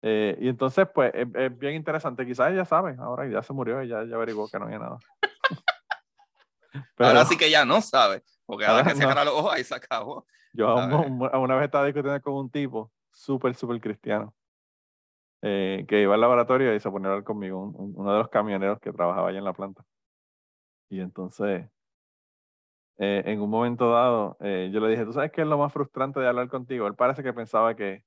Speaker 2: Eh, y entonces, pues, es, bien interesante. Quizás ella sabe, ahora ya se murió y ya, ya averiguó que no había nada.
Speaker 1: pero, ahora sí que ya no sabe, porque ahora que se no. los ojos, ahí se acabó.
Speaker 2: Yo una vez estaba discutiendo con un tipo súper, súper cristiano. Eh, que iba al laboratorio y se ponía a hablar conmigo, uno de los camioneros que trabajaba allá en la planta. Y entonces, eh, en un momento dado, eh, yo le dije, ¿tú sabes qué es lo más frustrante de hablar contigo? Él parece que pensaba que,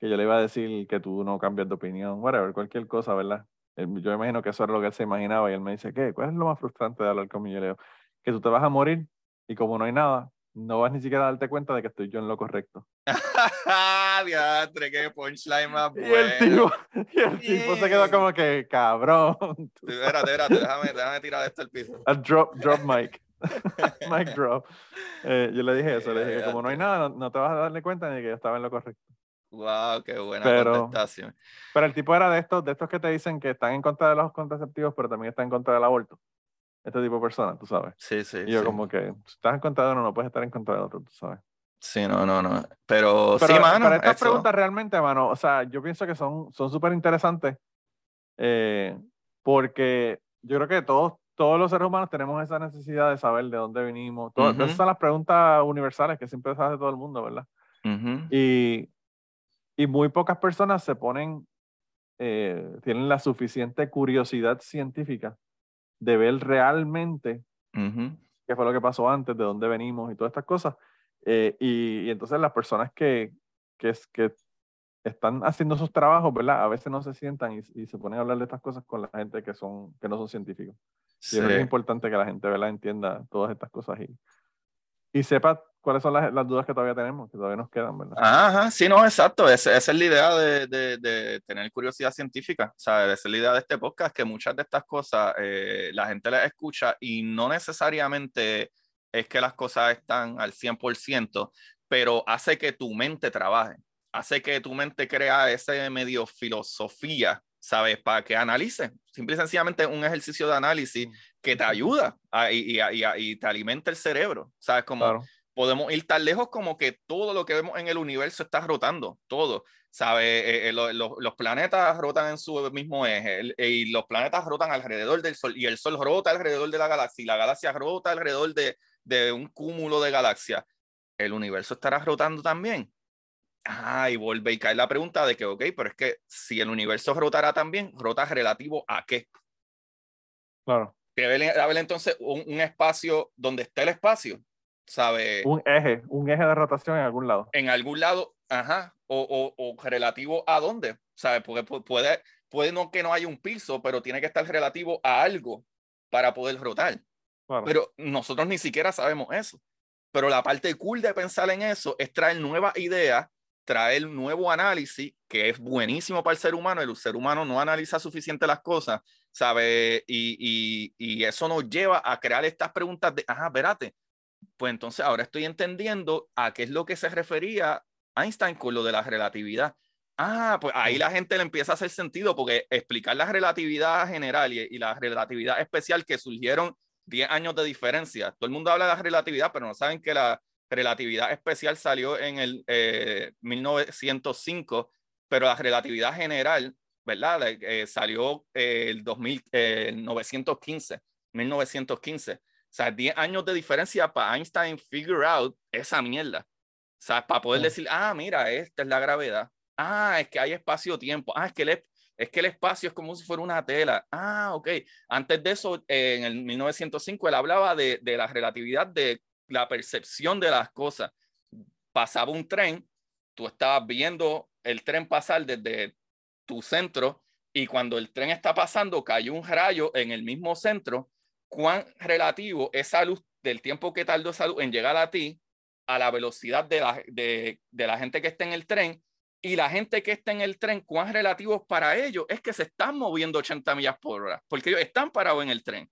Speaker 2: que yo le iba a decir que tú no cambias de opinión, whatever, cualquier cosa, ¿verdad? Yo imagino que eso era lo que él se imaginaba y él me dice, ¿qué? ¿Cuál es lo más frustrante de hablar conmigo? Yo le digo, que tú te vas a morir y como no hay nada, no vas ni siquiera a darte cuenta de que estoy yo en lo correcto.
Speaker 1: Diatre, qué punchline más
Speaker 2: bueno. Y el tipo, y el tipo se quedó como que, cabrón.
Speaker 1: Espérate, espérate, déjame, déjame tirar esto al piso.
Speaker 2: A drop, drop mic. mic drop. Eh, yo le dije eso, le dije que como no hay nada, no, te vas a darle cuenta de que yo estaba en lo correcto.
Speaker 1: Wow, qué buena pero, contestación.
Speaker 2: Pero el tipo era de estos, de estos que te dicen que están en contra de los contraceptivos, pero también están en contra del aborto este tipo de persona, tú sabes.
Speaker 1: Sí, sí.
Speaker 2: Y yo como que, si estás en contra de uno, no puedes estar en contra de otro, tú sabes.
Speaker 1: Sí, no, no, no. Pero, sí, mano.
Speaker 2: Para estas preguntas realmente, mano, o sea, yo pienso que son súper interesantes eh, porque yo creo que todos, todos los seres humanos tenemos esa necesidad de saber de dónde venimos. Todas, Esas son las preguntas universales que siempre se hace todo el mundo, ¿verdad? y, y muy pocas personas se ponen, eh, tienen la suficiente curiosidad científica de ver realmente qué fue lo que pasó antes, de dónde venimos y todas estas cosas. Eh, y, entonces las personas que, que, que están haciendo sus trabajos, ¿verdad? A veces no se sientan y, se ponen a hablar de estas cosas con la gente que, son, que no son científicos. Y es importante que la gente, ¿verdad? Entienda todas estas cosas y, y sepa cuáles son las, las, dudas que todavía tenemos, que todavía nos quedan, ¿verdad?
Speaker 1: Ajá, sí, no, exacto. Esa, es la idea de, de, de, tener curiosidad científica. O sea, esa es la idea de este podcast, que muchas de estas cosas eh, la gente las escucha y no necesariamente es que las cosas están al 100%, pero hace que tu mente trabaje, hace que tu mente crea ese medio filosofía, ¿sabes? Para que analice. Simple y sencillamente un ejercicio de análisis que te ayuda y, y, y, te alimenta el cerebro, ¿sabes? Como podemos ir tan lejos como que todo lo que vemos en el universo está rotando, todo. ¿Sabe? Eh, eh, los planetas rotan en su mismo eje y los planetas rotan alrededor del Sol y el Sol rota alrededor de la galaxia y la galaxia rota alrededor de, de un cúmulo de galaxias. ¿El universo estará rotando también? Ah, y vuelve y cae la pregunta de que, ok, pero es que si el universo rotará también, rota relativo a qué.
Speaker 2: Claro.
Speaker 1: Debe haber entonces un, un espacio donde esté el espacio ¿sabe?
Speaker 2: Un eje, un eje de rotación en algún lado.
Speaker 1: En algún lado, ajá, o, o, relativo a dónde, ¿sabe? Porque puede, puede no que no haya un piso, pero tiene que estar relativo a algo para poder rotar. Pero nosotros ni siquiera sabemos eso. Pero la parte cool de pensar en eso es traer nuevas ideas, traer nuevo análisis, que es buenísimo para el ser humano. El ser humano no analiza suficiente las cosas, ¿sabe? Y, y, y eso nos lleva a crear estas preguntas de, ajá, espérate, pues entonces ahora estoy entendiendo a qué es lo que se refería Einstein con lo de la relatividad. Ah, pues ahí la gente le empieza a hacer sentido porque explicar la relatividad general y, la relatividad especial que surgieron 10 años de diferencia. Todo el mundo habla de la relatividad, pero no saben que la relatividad especial salió en el 1905, eh, pero la relatividad general, ¿verdad? Eh, salió eh, el 1915, 1915. O sea, 10 años de diferencia para Einstein figure out esa mierda. O sea, para poder decir, ah, mira, esta es la gravedad. Ah, es que hay espacio-tiempo. Ah, es que, el, es que el espacio es como si fuera una tela. Ah, ok. Antes de eso, en el 1905, él hablaba de, de la relatividad de la percepción de las cosas. Pasaba un tren, tú estabas viendo el tren pasar desde tu centro y cuando el tren está pasando, cayó un rayo en el mismo centro cuán relativo esa luz del tiempo que tardó esa luz en llegar a ti a la velocidad de la, de, de la gente que está en el tren y la gente que está en el tren, cuán relativo para ellos es que se están moviendo 80 millas por hora, porque ellos están parados en el tren.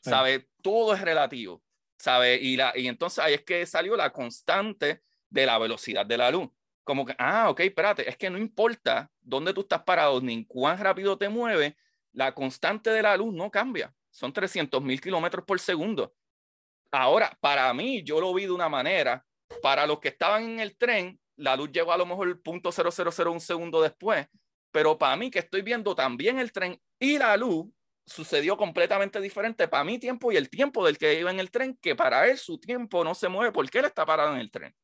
Speaker 1: ¿Sabe? Todo es relativo. ¿Sabe? Y, la, y entonces ahí es que salió la constante de la velocidad de la luz. Como que, ah, ok, espérate, es que no importa dónde tú estás parado ni cuán rápido te mueves, la constante de la luz no cambia son 300 mil kilómetros por segundo. Ahora, para mí, yo lo vi de una manera. Para los que estaban en el tren, la luz llegó a lo mejor el punto un segundo después. Pero para mí, que estoy viendo también el tren y la luz, sucedió completamente diferente para mi tiempo y el tiempo del que iba en el tren, que para él su tiempo no se mueve porque él está parado en el tren.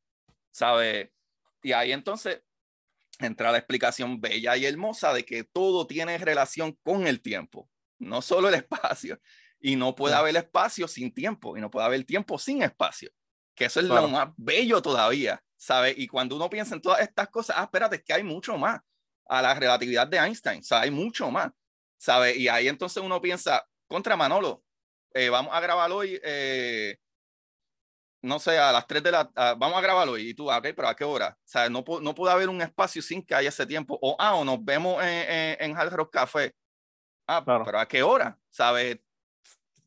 Speaker 1: ¿Sabe? Y ahí entonces entra la explicación bella y hermosa de que todo tiene relación con el tiempo no solo el espacio. y no puede haber espacio sin tiempo y no puede haber tiempo sin espacio, que eso es lo más bello todavía, ¿sabes? Y cuando uno piensa en todas estas cosas, ah, espérate, es que hay mucho más a la relatividad de Einstein, o sea, hay mucho más, ¿sabes? Y ahí entonces uno piensa, contra Manolo, eh, vamos a grabar hoy, eh, no sé, a las 3 de la, vamos a grabarlo y tú, ok, pero ¿a qué hora? O sea, no, no puede haber un espacio sin que haya ese tiempo. O, ah, o nos vemos en, en, Hard Rock Café. Ah, pero ¿a qué hora? ¿Sabes?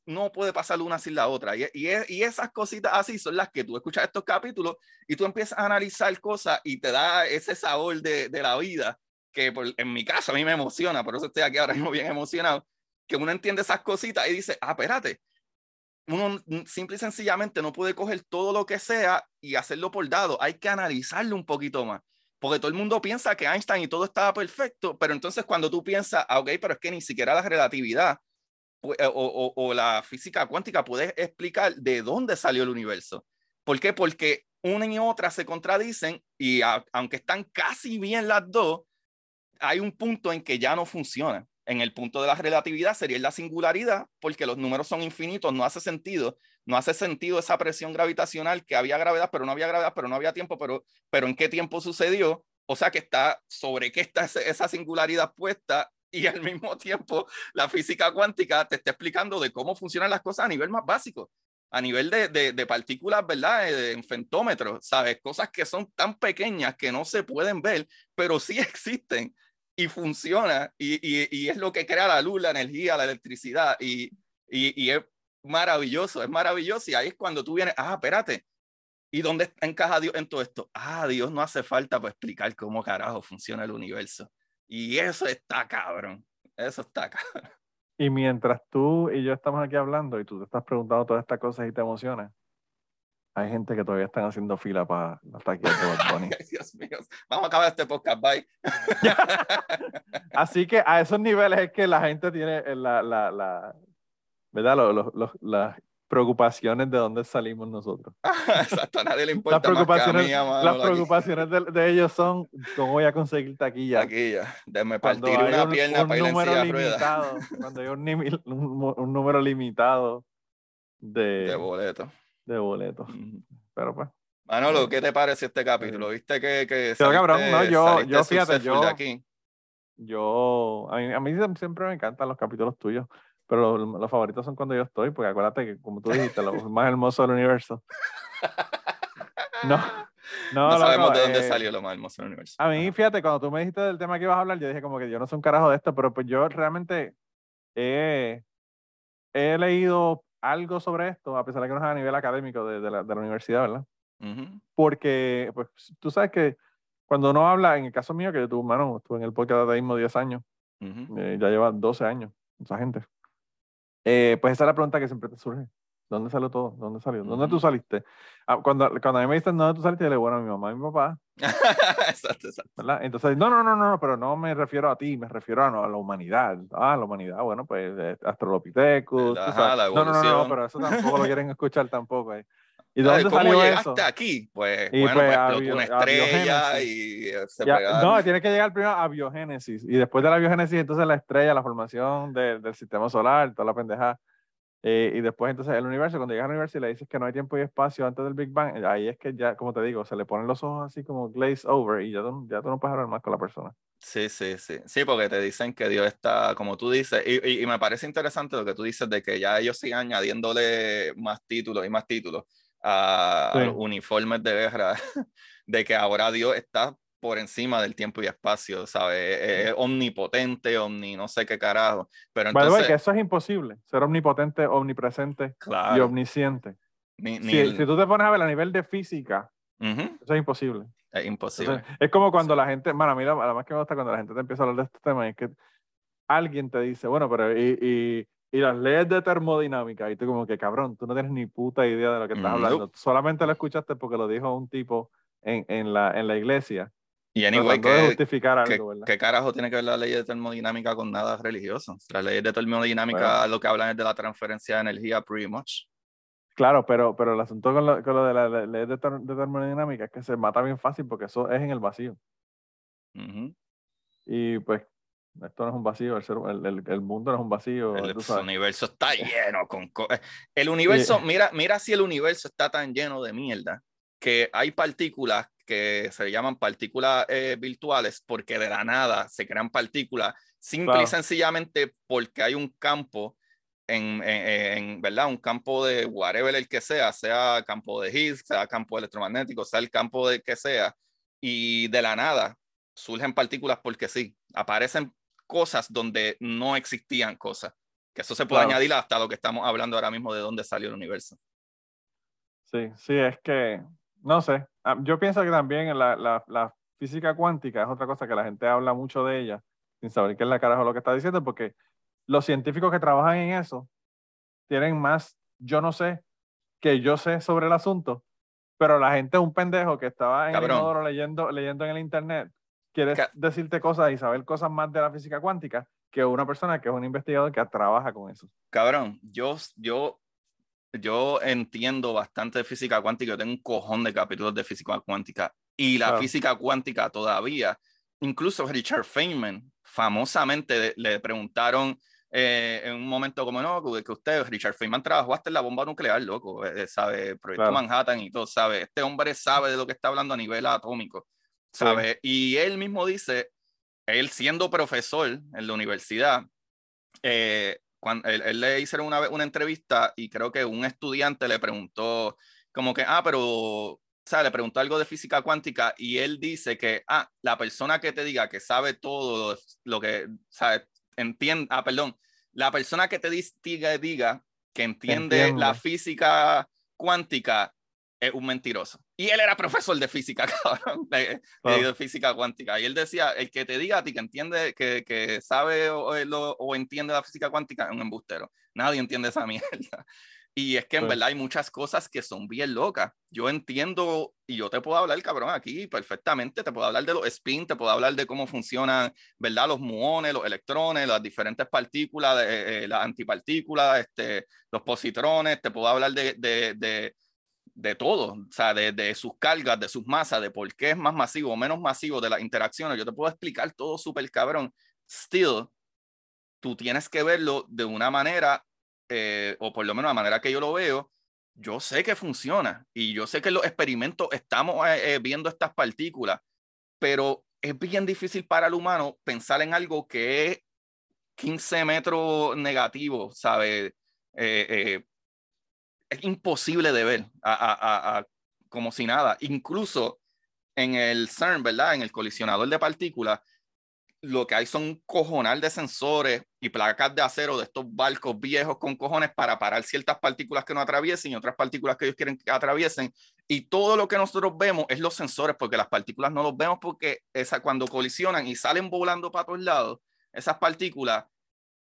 Speaker 1: No puede pasar una sin la otra. Y, y, y, esas cositas así son las que tú escuchas estos capítulos y tú empiezas a analizar cosas y te da ese sabor de, de la vida que en mi caso a mí me emociona, por eso estoy aquí ahora mismo bien emocionado, que uno entiende esas cositas y dice, ah, espérate, uno simple y sencillamente no puede coger todo lo que sea y hacerlo por dado. Hay que analizarlo un poquito más. Porque todo el mundo piensa que Einstein y todo estaba perfecto, pero entonces cuando tú piensas, ah, ok, pero es que ni siquiera la relatividad eh, o, o, la física cuántica puede explicar de dónde salió el universo. ¿Por qué? Porque una y otra se contradicen y aunque están casi bien las dos, hay un punto en que ya no funciona en el punto de la relatividad sería la singularidad, porque los números son infinitos, no hace sentido, no hace sentido esa presión gravitacional que había gravedad, pero no había gravedad, pero no había tiempo, pero, pero en qué tiempo sucedió, o sea que está sobre qué está esa singularidad puesta y al mismo tiempo la física cuántica te está explicando de cómo funcionan las cosas a nivel más básico, a nivel de, de, de partículas, ¿verdad? Eh, en fentómetros, ¿sabes? Cosas que son tan pequeñas que no se pueden ver, pero sí existen y funciona y, y, es lo que crea la luz, la energía, la electricidad y, y, es maravilloso, es maravilloso y ahí es cuando tú vienes, ah, espérate, ¿y dónde encaja Dios en todo esto? Ah, Dios no hace falta para explicar cómo carajo funciona el universo y eso está cabrón, eso está cabrón.
Speaker 2: Y mientras tú y yo estamos aquí hablando y tú te estás preguntando todas estas cosas y te emocionas, hay gente que todavía están haciendo fila para hasta aquí
Speaker 1: Dios mío. Vamos a acabar este podcast, bye.
Speaker 2: Así que a esos niveles es que la gente tiene la, la, la ¿verdad? Los, los, las preocupaciones de dónde salimos nosotros.
Speaker 1: Exacto, a nadie le importa.
Speaker 2: Las preocupaciones, las preocupaciones de, de, ellos son cómo voy a conseguir taquilla.
Speaker 1: Taquilla, déme partir una pierna para ir silla limitado,
Speaker 2: Cuando hay un, un, un número limitado de,
Speaker 1: de boletos
Speaker 2: de boletos. Pero pues.
Speaker 1: Manolo, ¿qué te parece este capítulo? ¿Viste que, que
Speaker 2: cabrón, no, yo, yo fíjate, yo, aquí? yo, a mí, a mí, siempre me encantan los capítulos tuyos, pero los, los, favoritos son cuando yo estoy, porque acuérdate que, como tú dijiste, lo más hermoso del universo.
Speaker 1: No, no, no sabemos de dónde eh, salió lo más hermoso del universo.
Speaker 2: A mí, fíjate, cuando tú me dijiste del tema que ibas a hablar, yo dije como que yo no soy un carajo de esto, pero pues yo realmente he, he leído algo sobre esto, a pesar de que no es a nivel académico de, de, la, de la, universidad, ¿verdad? Porque, pues, tú sabes que cuando uno habla, en el caso mío, que yo tuve, hermano, estuve en el podcast de mismo 10 años, eh, ya lleva 12 años, esa gente. Eh, pues esa es la pregunta que siempre te surge. ¿Dónde salió todo? ¿Dónde salió? ¿Dónde tú saliste? Ah, cuando, cuando a mí me dicen dónde tú saliste, yo le digo, bueno, a mi mamá y mi papá.
Speaker 1: exacto, exacto.
Speaker 2: ¿verdad? Entonces, no, no, no, no, pero no me refiero a ti, me refiero a, a la humanidad. Ah, la humanidad, bueno, pues eh, Astrolopithecus.
Speaker 1: Ajá, la
Speaker 2: no, no, no, no, pero eso tampoco lo quieren escuchar tampoco. Eh. ¿Y dónde ¿Cómo salió
Speaker 1: llegaste aquí? Pues, y bueno, pues, pues una estrella y eh, se
Speaker 2: ya, No, tiene que llegar primero a biogénesis. Y después de la biogénesis, entonces la estrella, la formación de, del sistema solar, toda la pendejada. Eh, y después entonces el universo, cuando llegas al universo y le dices que no hay tiempo y espacio antes del Big Bang, eh, ahí es que ya, como te digo, se le ponen los ojos así como glaze over y ya tú, ya tú no puedes hablar más con la persona.
Speaker 1: Sí, sí, sí. Sí, porque te dicen que Dios está, como tú dices, y, y, me parece interesante lo que tú dices de que ya ellos siguen añadiéndole más títulos y más títulos a, los uniformes de guerra, de que ahora Dios está por encima del tiempo y espacio, ¿sabes? Es, omnipotente, omni, no sé qué carajo. Pero entonces...
Speaker 2: que eso es imposible, ser omnipotente, omnipresente y omnisciente. si, tú te pones a ver a nivel de física, eso es imposible.
Speaker 1: Es imposible.
Speaker 2: es como cuando la gente, bueno, mira, además que me gusta cuando la gente te empieza a hablar de este tema, es que alguien te dice, bueno, pero y, y, y las leyes de termodinámica, y tú como que cabrón, tú no tienes ni puta idea de lo que estás hablando. Solamente lo escuchaste porque lo dijo un tipo en, en, la, en la iglesia
Speaker 1: y anyway, ¿qué,
Speaker 2: justificar algo,
Speaker 1: ¿qué, carajo tiene que ver la ley de termodinámica con nada religioso? Las leyes de termodinámica lo que hablan es de la transferencia de energía, pretty much.
Speaker 2: Claro, pero, pero el asunto con lo, con lo de la ley de, termodinámica es que se mata bien fácil porque eso es en el vacío. Y pues Esto no es un vacío, el, el, el mundo no es un vacío.
Speaker 1: El, universo está lleno con eh, El universo, mira, mira si el universo está tan lleno de mierda que hay partículas que se llaman partículas eh, virtuales porque de la nada se crean partículas simple y sencillamente porque hay un campo en, en, ¿verdad? Un campo de whatever el que sea, sea campo de Higgs, sea campo electromagnético, sea el campo de que sea, y de la nada surgen partículas porque sí, aparecen cosas donde no existían cosas. Que eso se puede añadir hasta lo que estamos hablando ahora mismo de dónde salió el universo.
Speaker 2: Sí, sí, es que, no sé, yo pienso que también la, la, la física cuántica es otra cosa que la gente habla mucho de ella, sin saber qué es la carajo lo que está diciendo, porque los científicos que trabajan en eso tienen más, yo no sé, que yo sé sobre el asunto, pero la gente es un pendejo que estaba en el leyendo, leyendo en el internet, quiere decirte cosas y saber cosas más de la física cuántica que una persona que es un investigador que trabaja con eso.
Speaker 1: Cabrón, yo, yo, yo entiendo bastante de física cuántica, yo tengo un cojón de capítulos de física cuántica y la física cuántica todavía, incluso Richard Feynman, famosamente le preguntaron eh, en un momento como no, que usted, Richard Feynman, trabajó hasta en la bomba nuclear, loco, eh, sabe, Proyecto Manhattan y todo, sabe, este hombre sabe de lo que está hablando a nivel atómico, sabe, y él mismo dice, él siendo profesor en la universidad, eh, cuando él, le hicieron una, una entrevista y creo que un estudiante le preguntó como que, ah, pero o sea, le preguntó algo de física cuántica y él dice que, ah, la persona que te diga que sabe todo lo que, sabe, entiende, ah, perdón, la persona que te diga, diga que entiende la física cuántica es un mentiroso. Y él era profesor de física, cabrón, de, de, física cuántica. Y él decía, el que te diga a ti que entiende, que, que sabe o, o, entiende la física cuántica es un embustero. Nadie entiende esa mierda. Y es que en verdad hay muchas cosas que son bien locas. Yo entiendo, y yo te puedo hablar, cabrón, aquí perfectamente, te puedo hablar de los spin, te puedo hablar de cómo funcionan, ¿verdad? Los muones, los electrones, las diferentes partículas, eh, eh, las antipartículas, este, los positrones, te puedo hablar de, de, de, de todo, o sea, de, de, sus cargas, de sus masas, de por qué es más masivo o menos masivo de las interacciones. Yo te puedo explicar todo súper cabrón. Still, tú tienes que verlo de una manera eh, o por lo menos la manera que yo lo veo, yo sé que funciona y yo sé que en los experimentos estamos eh, eh, viendo estas partículas, pero es bien difícil para el humano pensar en algo que es 15 metros negativo, ¿sabe? Es imposible de ver a, como si nada. Incluso en el CERN, ¿verdad? En el colisionador de partículas, lo que hay son un cojonal de sensores y placas de acero de estos barcos viejos con cojones para parar ciertas partículas que no atraviesen y otras partículas que ellos quieren que atraviesen. Y todo lo que nosotros vemos es los sensores, porque las partículas no los vemos porque esa, cuando colisionan y salen volando para todos lados, esas partículas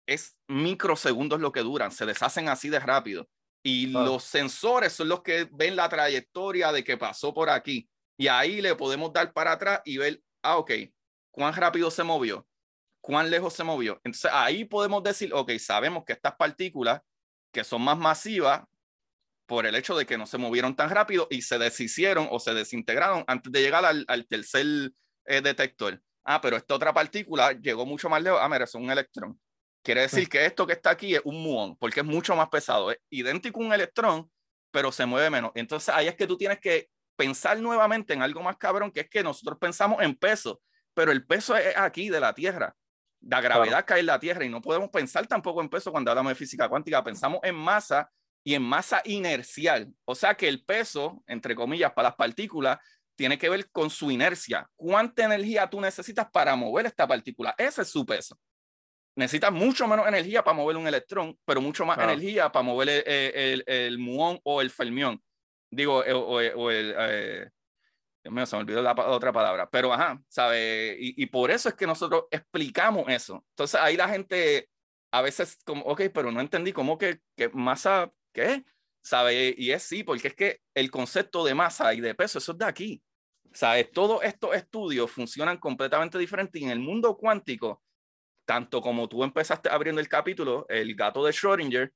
Speaker 1: es microsegundos lo que duran, se deshacen así de rápido. Y los sensores son los que ven la trayectoria de que pasó por aquí. Y ahí le podemos dar para atrás y ver, ah, ok, cuán rápido se movió, cuán lejos se movió. Entonces ahí podemos decir, ok, sabemos que estas partículas que son más masivas por el hecho de que no se movieron tan rápido y se deshicieron o se desintegraron antes de llegar al, tercer eh, detector. Ah, pero esta otra partícula llegó mucho más lejos. Ah, mira, es un electrón. Quiere decir que esto que está aquí es un muón, porque es mucho más pesado. Es idéntico a un electrón, pero se mueve menos. Entonces ahí es que tú tienes que pensar nuevamente en algo más cabrón, que es que nosotros pensamos en peso pero el peso es aquí de la Tierra. La gravedad cae en la Tierra y no podemos pensar tampoco en peso cuando hablamos de física cuántica. Pensamos en masa y en masa inercial. O sea que el peso, entre comillas, para las partículas, tiene que ver con su inercia. ¿Cuánta energía tú necesitas para mover esta partícula? Ese es su peso. Necesitas mucho menos energía para mover un electrón, pero mucho más energía para mover el, el, muón o el fermión. Digo, o, el, eh, se me olvidó la otra palabra, pero ajá, ¿sabe? Y, y, por eso es que nosotros explicamos eso. Entonces ahí la gente a veces como, ok, pero no entendí cómo que, que masa, ¿qué? ¿Sabe? Y es sí, porque es que el concepto de masa y de peso, eso es de aquí. ¿Sabes? Todos estos estudios funcionan completamente diferente y en el mundo cuántico, tanto como tú empezaste abriendo el capítulo, el gato de Schrödinger,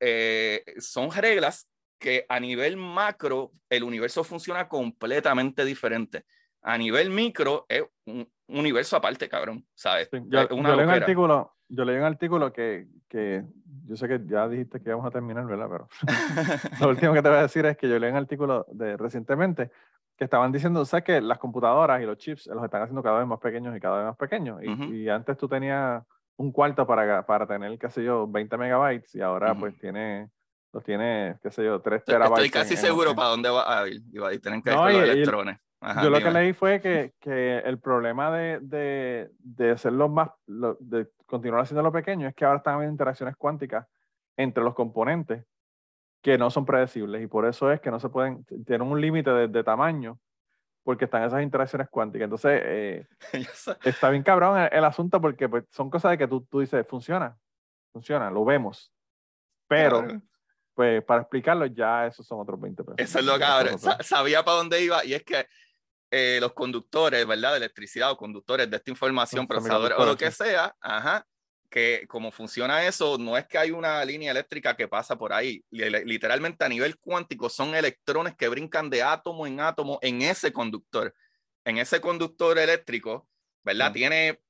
Speaker 1: eh, son reglas que a nivel macro el universo funciona completamente diferente. a nivel micro es un universo aparte, cabrón, ¿sabes?
Speaker 2: yo, leí un artículo, yo leí un artículo que, que, yo sé que ya dijiste que íbamos a terminar, ¿verdad? Pero lo último que te voy a decir es que yo leí un artículo de recientemente que estaban diciendo, ¿sabes que las computadoras y los chips los están haciendo cada vez más pequeños y cada vez más pequeños? Y, y antes tú tenías un cuarto para, para tener, qué sé yo, 20 megabytes y ahora pues tiene los tiene, qué sé yo, 3 terabytes.
Speaker 1: Estoy casi seguro para dónde va a ir. Y va a tener que los electrones.
Speaker 2: yo lo que leí fue que, que el problema de, de, de hacerlo más, de continuar haciéndolo pequeño es que ahora están habiendo interacciones cuánticas entre los componentes que no son predecibles y por eso es que no se pueden, tienen un límite de, de, tamaño porque están esas interacciones cuánticas. Entonces, eh, está bien cabrón el, asunto porque pues, son cosas de que tú, tú dices, funciona, funciona, lo vemos, pero pues para explicarlo ya esos son otros 20 pesos.
Speaker 1: Eso es lo cabrón, sabía para dónde iba y es que eh, los conductores, ¿verdad? De electricidad o conductores de esta información, procesadores o lo que sea, ajá, que como funciona eso, no es que hay una línea eléctrica que pasa por ahí. Literalmente a nivel cuántico son electrones que brincan de átomo en átomo en ese conductor. En ese conductor eléctrico, ¿verdad? Tiene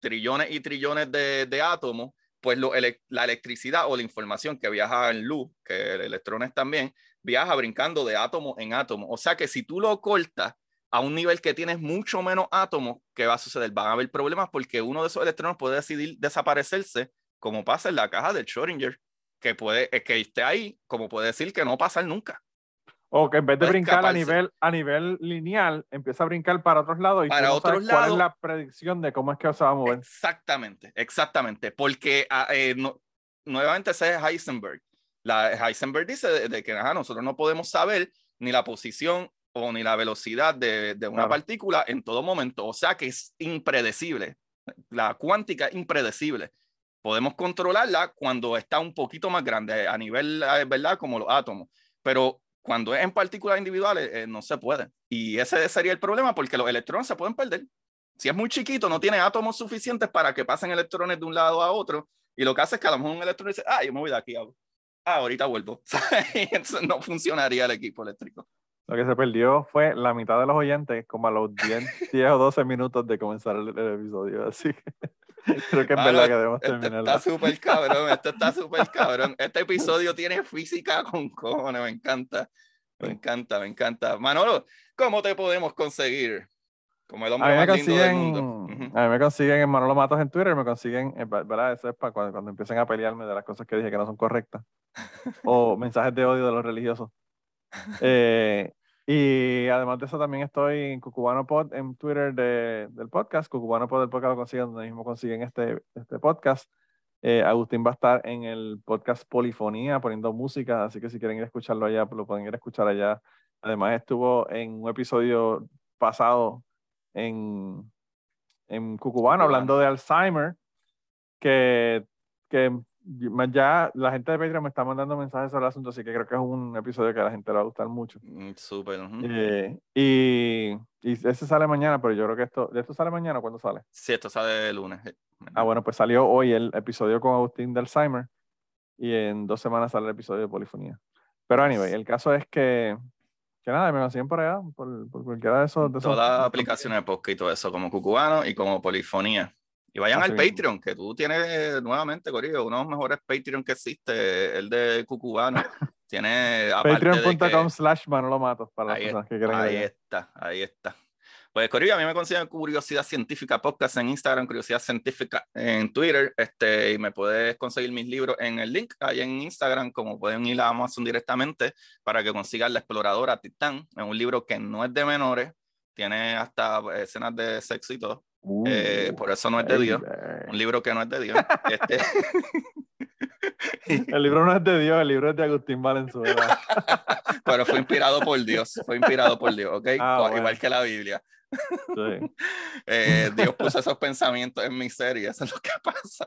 Speaker 1: trillones y trillones de, de átomos, pues lo, la electricidad o la información que viaja en luz, que electrones también, viaja brincando de átomo en átomo. O sea que si tú lo cortas, a un nivel que tienes mucho menos átomos, ¿qué va a suceder? Van a haber problemas porque uno de esos electrones puede decidir desaparecerse, como pasa en la caja del Schrödinger, que puede que esté ahí, como puede decir que no pasa nunca.
Speaker 2: O que en vez de brincar a nivel, a nivel lineal, empieza a brincar para otros lados y
Speaker 1: para otros
Speaker 2: lados, cuál es la predicción de cómo es que se va a mover.
Speaker 1: Exactamente, exactamente. Porque ah, eh, nuevamente ese es Heisenberg. La, Heisenberg dice de, que nosotros no podemos saber ni la posición ni la velocidad de, de una partícula en todo momento. O sea que es impredecible. La cuántica es impredecible. Podemos controlarla cuando está un poquito más grande a nivel, eh, ¿verdad? Como los átomos. Pero cuando es en partículas individuales, eh, no se puede. Y ese sería el problema porque los electrones se pueden perder. Si es muy chiquito, no tiene átomos suficientes para que pasen electrones de un lado a otro. Y lo que hace es que a lo mejor un electrón dice, ah, yo me voy de aquí. Ah, ahorita vuelvo. Entonces no funcionaría el equipo eléctrico.
Speaker 2: Lo que se perdió fue la mitad de los oyentes, como a los 10, 10 o 12 minutos de comenzar el, episodio. Así que creo que es verdad que debemos terminar.
Speaker 1: Está súper cabrón, esto está súper cabrón. Este episodio tiene física con cojones, me encanta. Me encanta, me encanta. Manolo, ¿cómo te podemos conseguir?
Speaker 2: Como el hombre a mí más lindo del mundo. A mí me consiguen en Manolo Matos en Twitter, me consiguen, ¿verdad? Eso es para cuando, cuando empiecen a pelearme de las cosas que dije que no son correctas. o mensajes de odio de los religiosos. Eh, y además de eso, también estoy en Cucubano Pod en Twitter de, del podcast. Cucubano Pod del podcast lo consiguen donde mismo consiguen este, este podcast. Eh, Agustín va a estar en el podcast Polifonía poniendo música, así que si quieren ir a escucharlo allá, lo pueden ir a escuchar allá. Además, estuvo en un episodio pasado en, en Cucubano hablando de Alzheimer, que, que ya la gente de Patreon me está mandando mensajes sobre el asunto, así que creo que es un episodio que a la gente le va a gustar mucho.
Speaker 1: Mm, súper.
Speaker 2: Eh, y, y ese sale mañana, pero yo creo que esto, ¿de esto sale mañana o cuándo sale?
Speaker 1: Sí, esto sale el lunes.
Speaker 2: Ah, bueno, pues salió hoy el episodio con Agustín del Alzheimer y en dos semanas sale el episodio de Polifonía. Pero anyway, el caso es que, que nada, me consiguen por allá, por, por cualquiera de esos. De
Speaker 1: Todas las aplicaciones de podcast y todo eso, como Cucubano y como Polifonía. Y vayan al Patreon, que tú tienes nuevamente, Corillo, uno de los mejores Patreon que existe, el de Cucubano. Tiene
Speaker 2: Patreon.com slash Manolo Matos para las personas que
Speaker 1: quieren Ahí está, ahí está. Pues Corillo, a mí me consiguen Curiosidad Científica Podcast en Instagram, Curiosidad Científica en Twitter, este, y me puedes conseguir mis libros en el link ahí en Instagram, como pueden ir a Amazon directamente para que consigan La Exploradora Titán. Es un libro que no es de menores, tiene hasta escenas de sexo y todo. Eh, por eso no es de Dios. Un libro que no es de Dios. Este...
Speaker 2: el libro no es de Dios, el libro es de Agustín Valenzuela.
Speaker 1: Pero fue inspirado por Dios, fue inspirado por Dios, ¿ok? Ah, igual que la Biblia. Eh, Dios puso esos pensamientos en mi serie, eso es lo que pasa.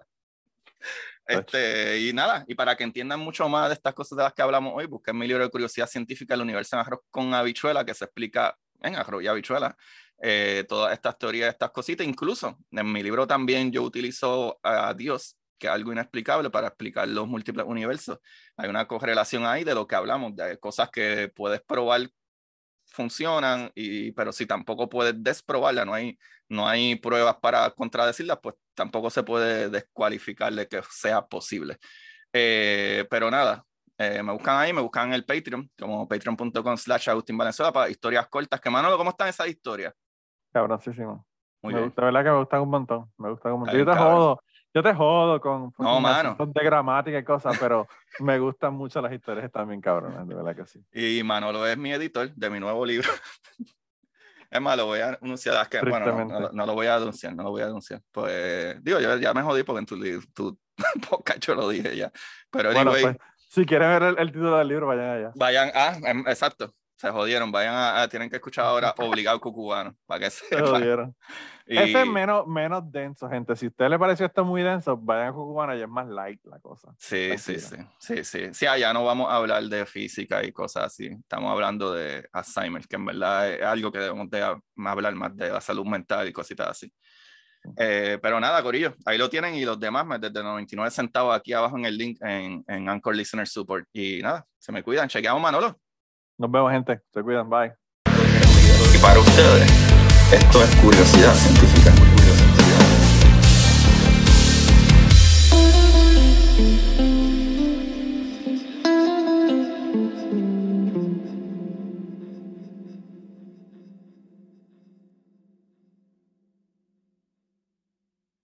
Speaker 1: Este, y nada, y para que entiendan mucho más de estas cosas de las que hablamos hoy, busquen mi libro de curiosidad científica, El universo en arroz con habichuela, que se explica en arroz y habichuela, eh, todas estas teorías, estas cositas. Incluso en mi libro también yo utilizo a Dios, que es algo inexplicable, para explicar los múltiples universos. Hay una correlación ahí de lo que hablamos, de cosas que puedes probar funcionan, y, pero si tampoco puedes desprobarla, no hay, no hay pruebas para contradecirlas, pues tampoco se puede descualificar de que sea posible. Eh, pero nada, eh, me buscan ahí, me buscan en el Patreon, como patreon.com slash Agustín Valenzuela para historias cortas. Que Manolo, ¿cómo están esas historias?
Speaker 2: Cabroncísimo. Muy me gusta, ¿verdad? Que me gustan un montón. Me gusta un montón. Yo te jodo, yo te jodo con,
Speaker 1: con
Speaker 2: de gramática y cosas, pero me gustan mucho las historias también cabronas, de verdad que sí.
Speaker 1: Y Manolo es mi editor de mi nuevo libro. Es más, lo voy a anunciar. que, bueno, no, lo voy a anunciar, no lo voy a anunciar. Pues, digo, yo ya me jodí porque en tu, tu podcast yo lo dije ya. Pero, anyway, pues,
Speaker 2: si quieren ver el, título del libro, vayan allá.
Speaker 1: Vayan, ah, em, exacto. Se jodieron, vayan a, tienen que escuchar ahora obligado cucubano para que se jodieron.
Speaker 2: Ese es menos, menos denso, gente. Si a usted le pareció esto muy denso, vayan a cucubano y es más light la cosa.
Speaker 1: Sí, sí, sí, sí, sí. Sí, allá no vamos a hablar de física y cosas así. Estamos hablando de Alzheimer, que en verdad es algo que debemos de hablar más de la salud mental y cositas así. Eh, pero nada, Corillo, ahí lo tienen y los demás desde 99 centavos aquí abajo en el link en, en Anchor Listener Support. Y nada, se me cuidan, chequeamos Manolo.
Speaker 2: Nos vemos, gente. Se cuidan, bye.
Speaker 1: Y para ustedes, esto es curiosidad científica.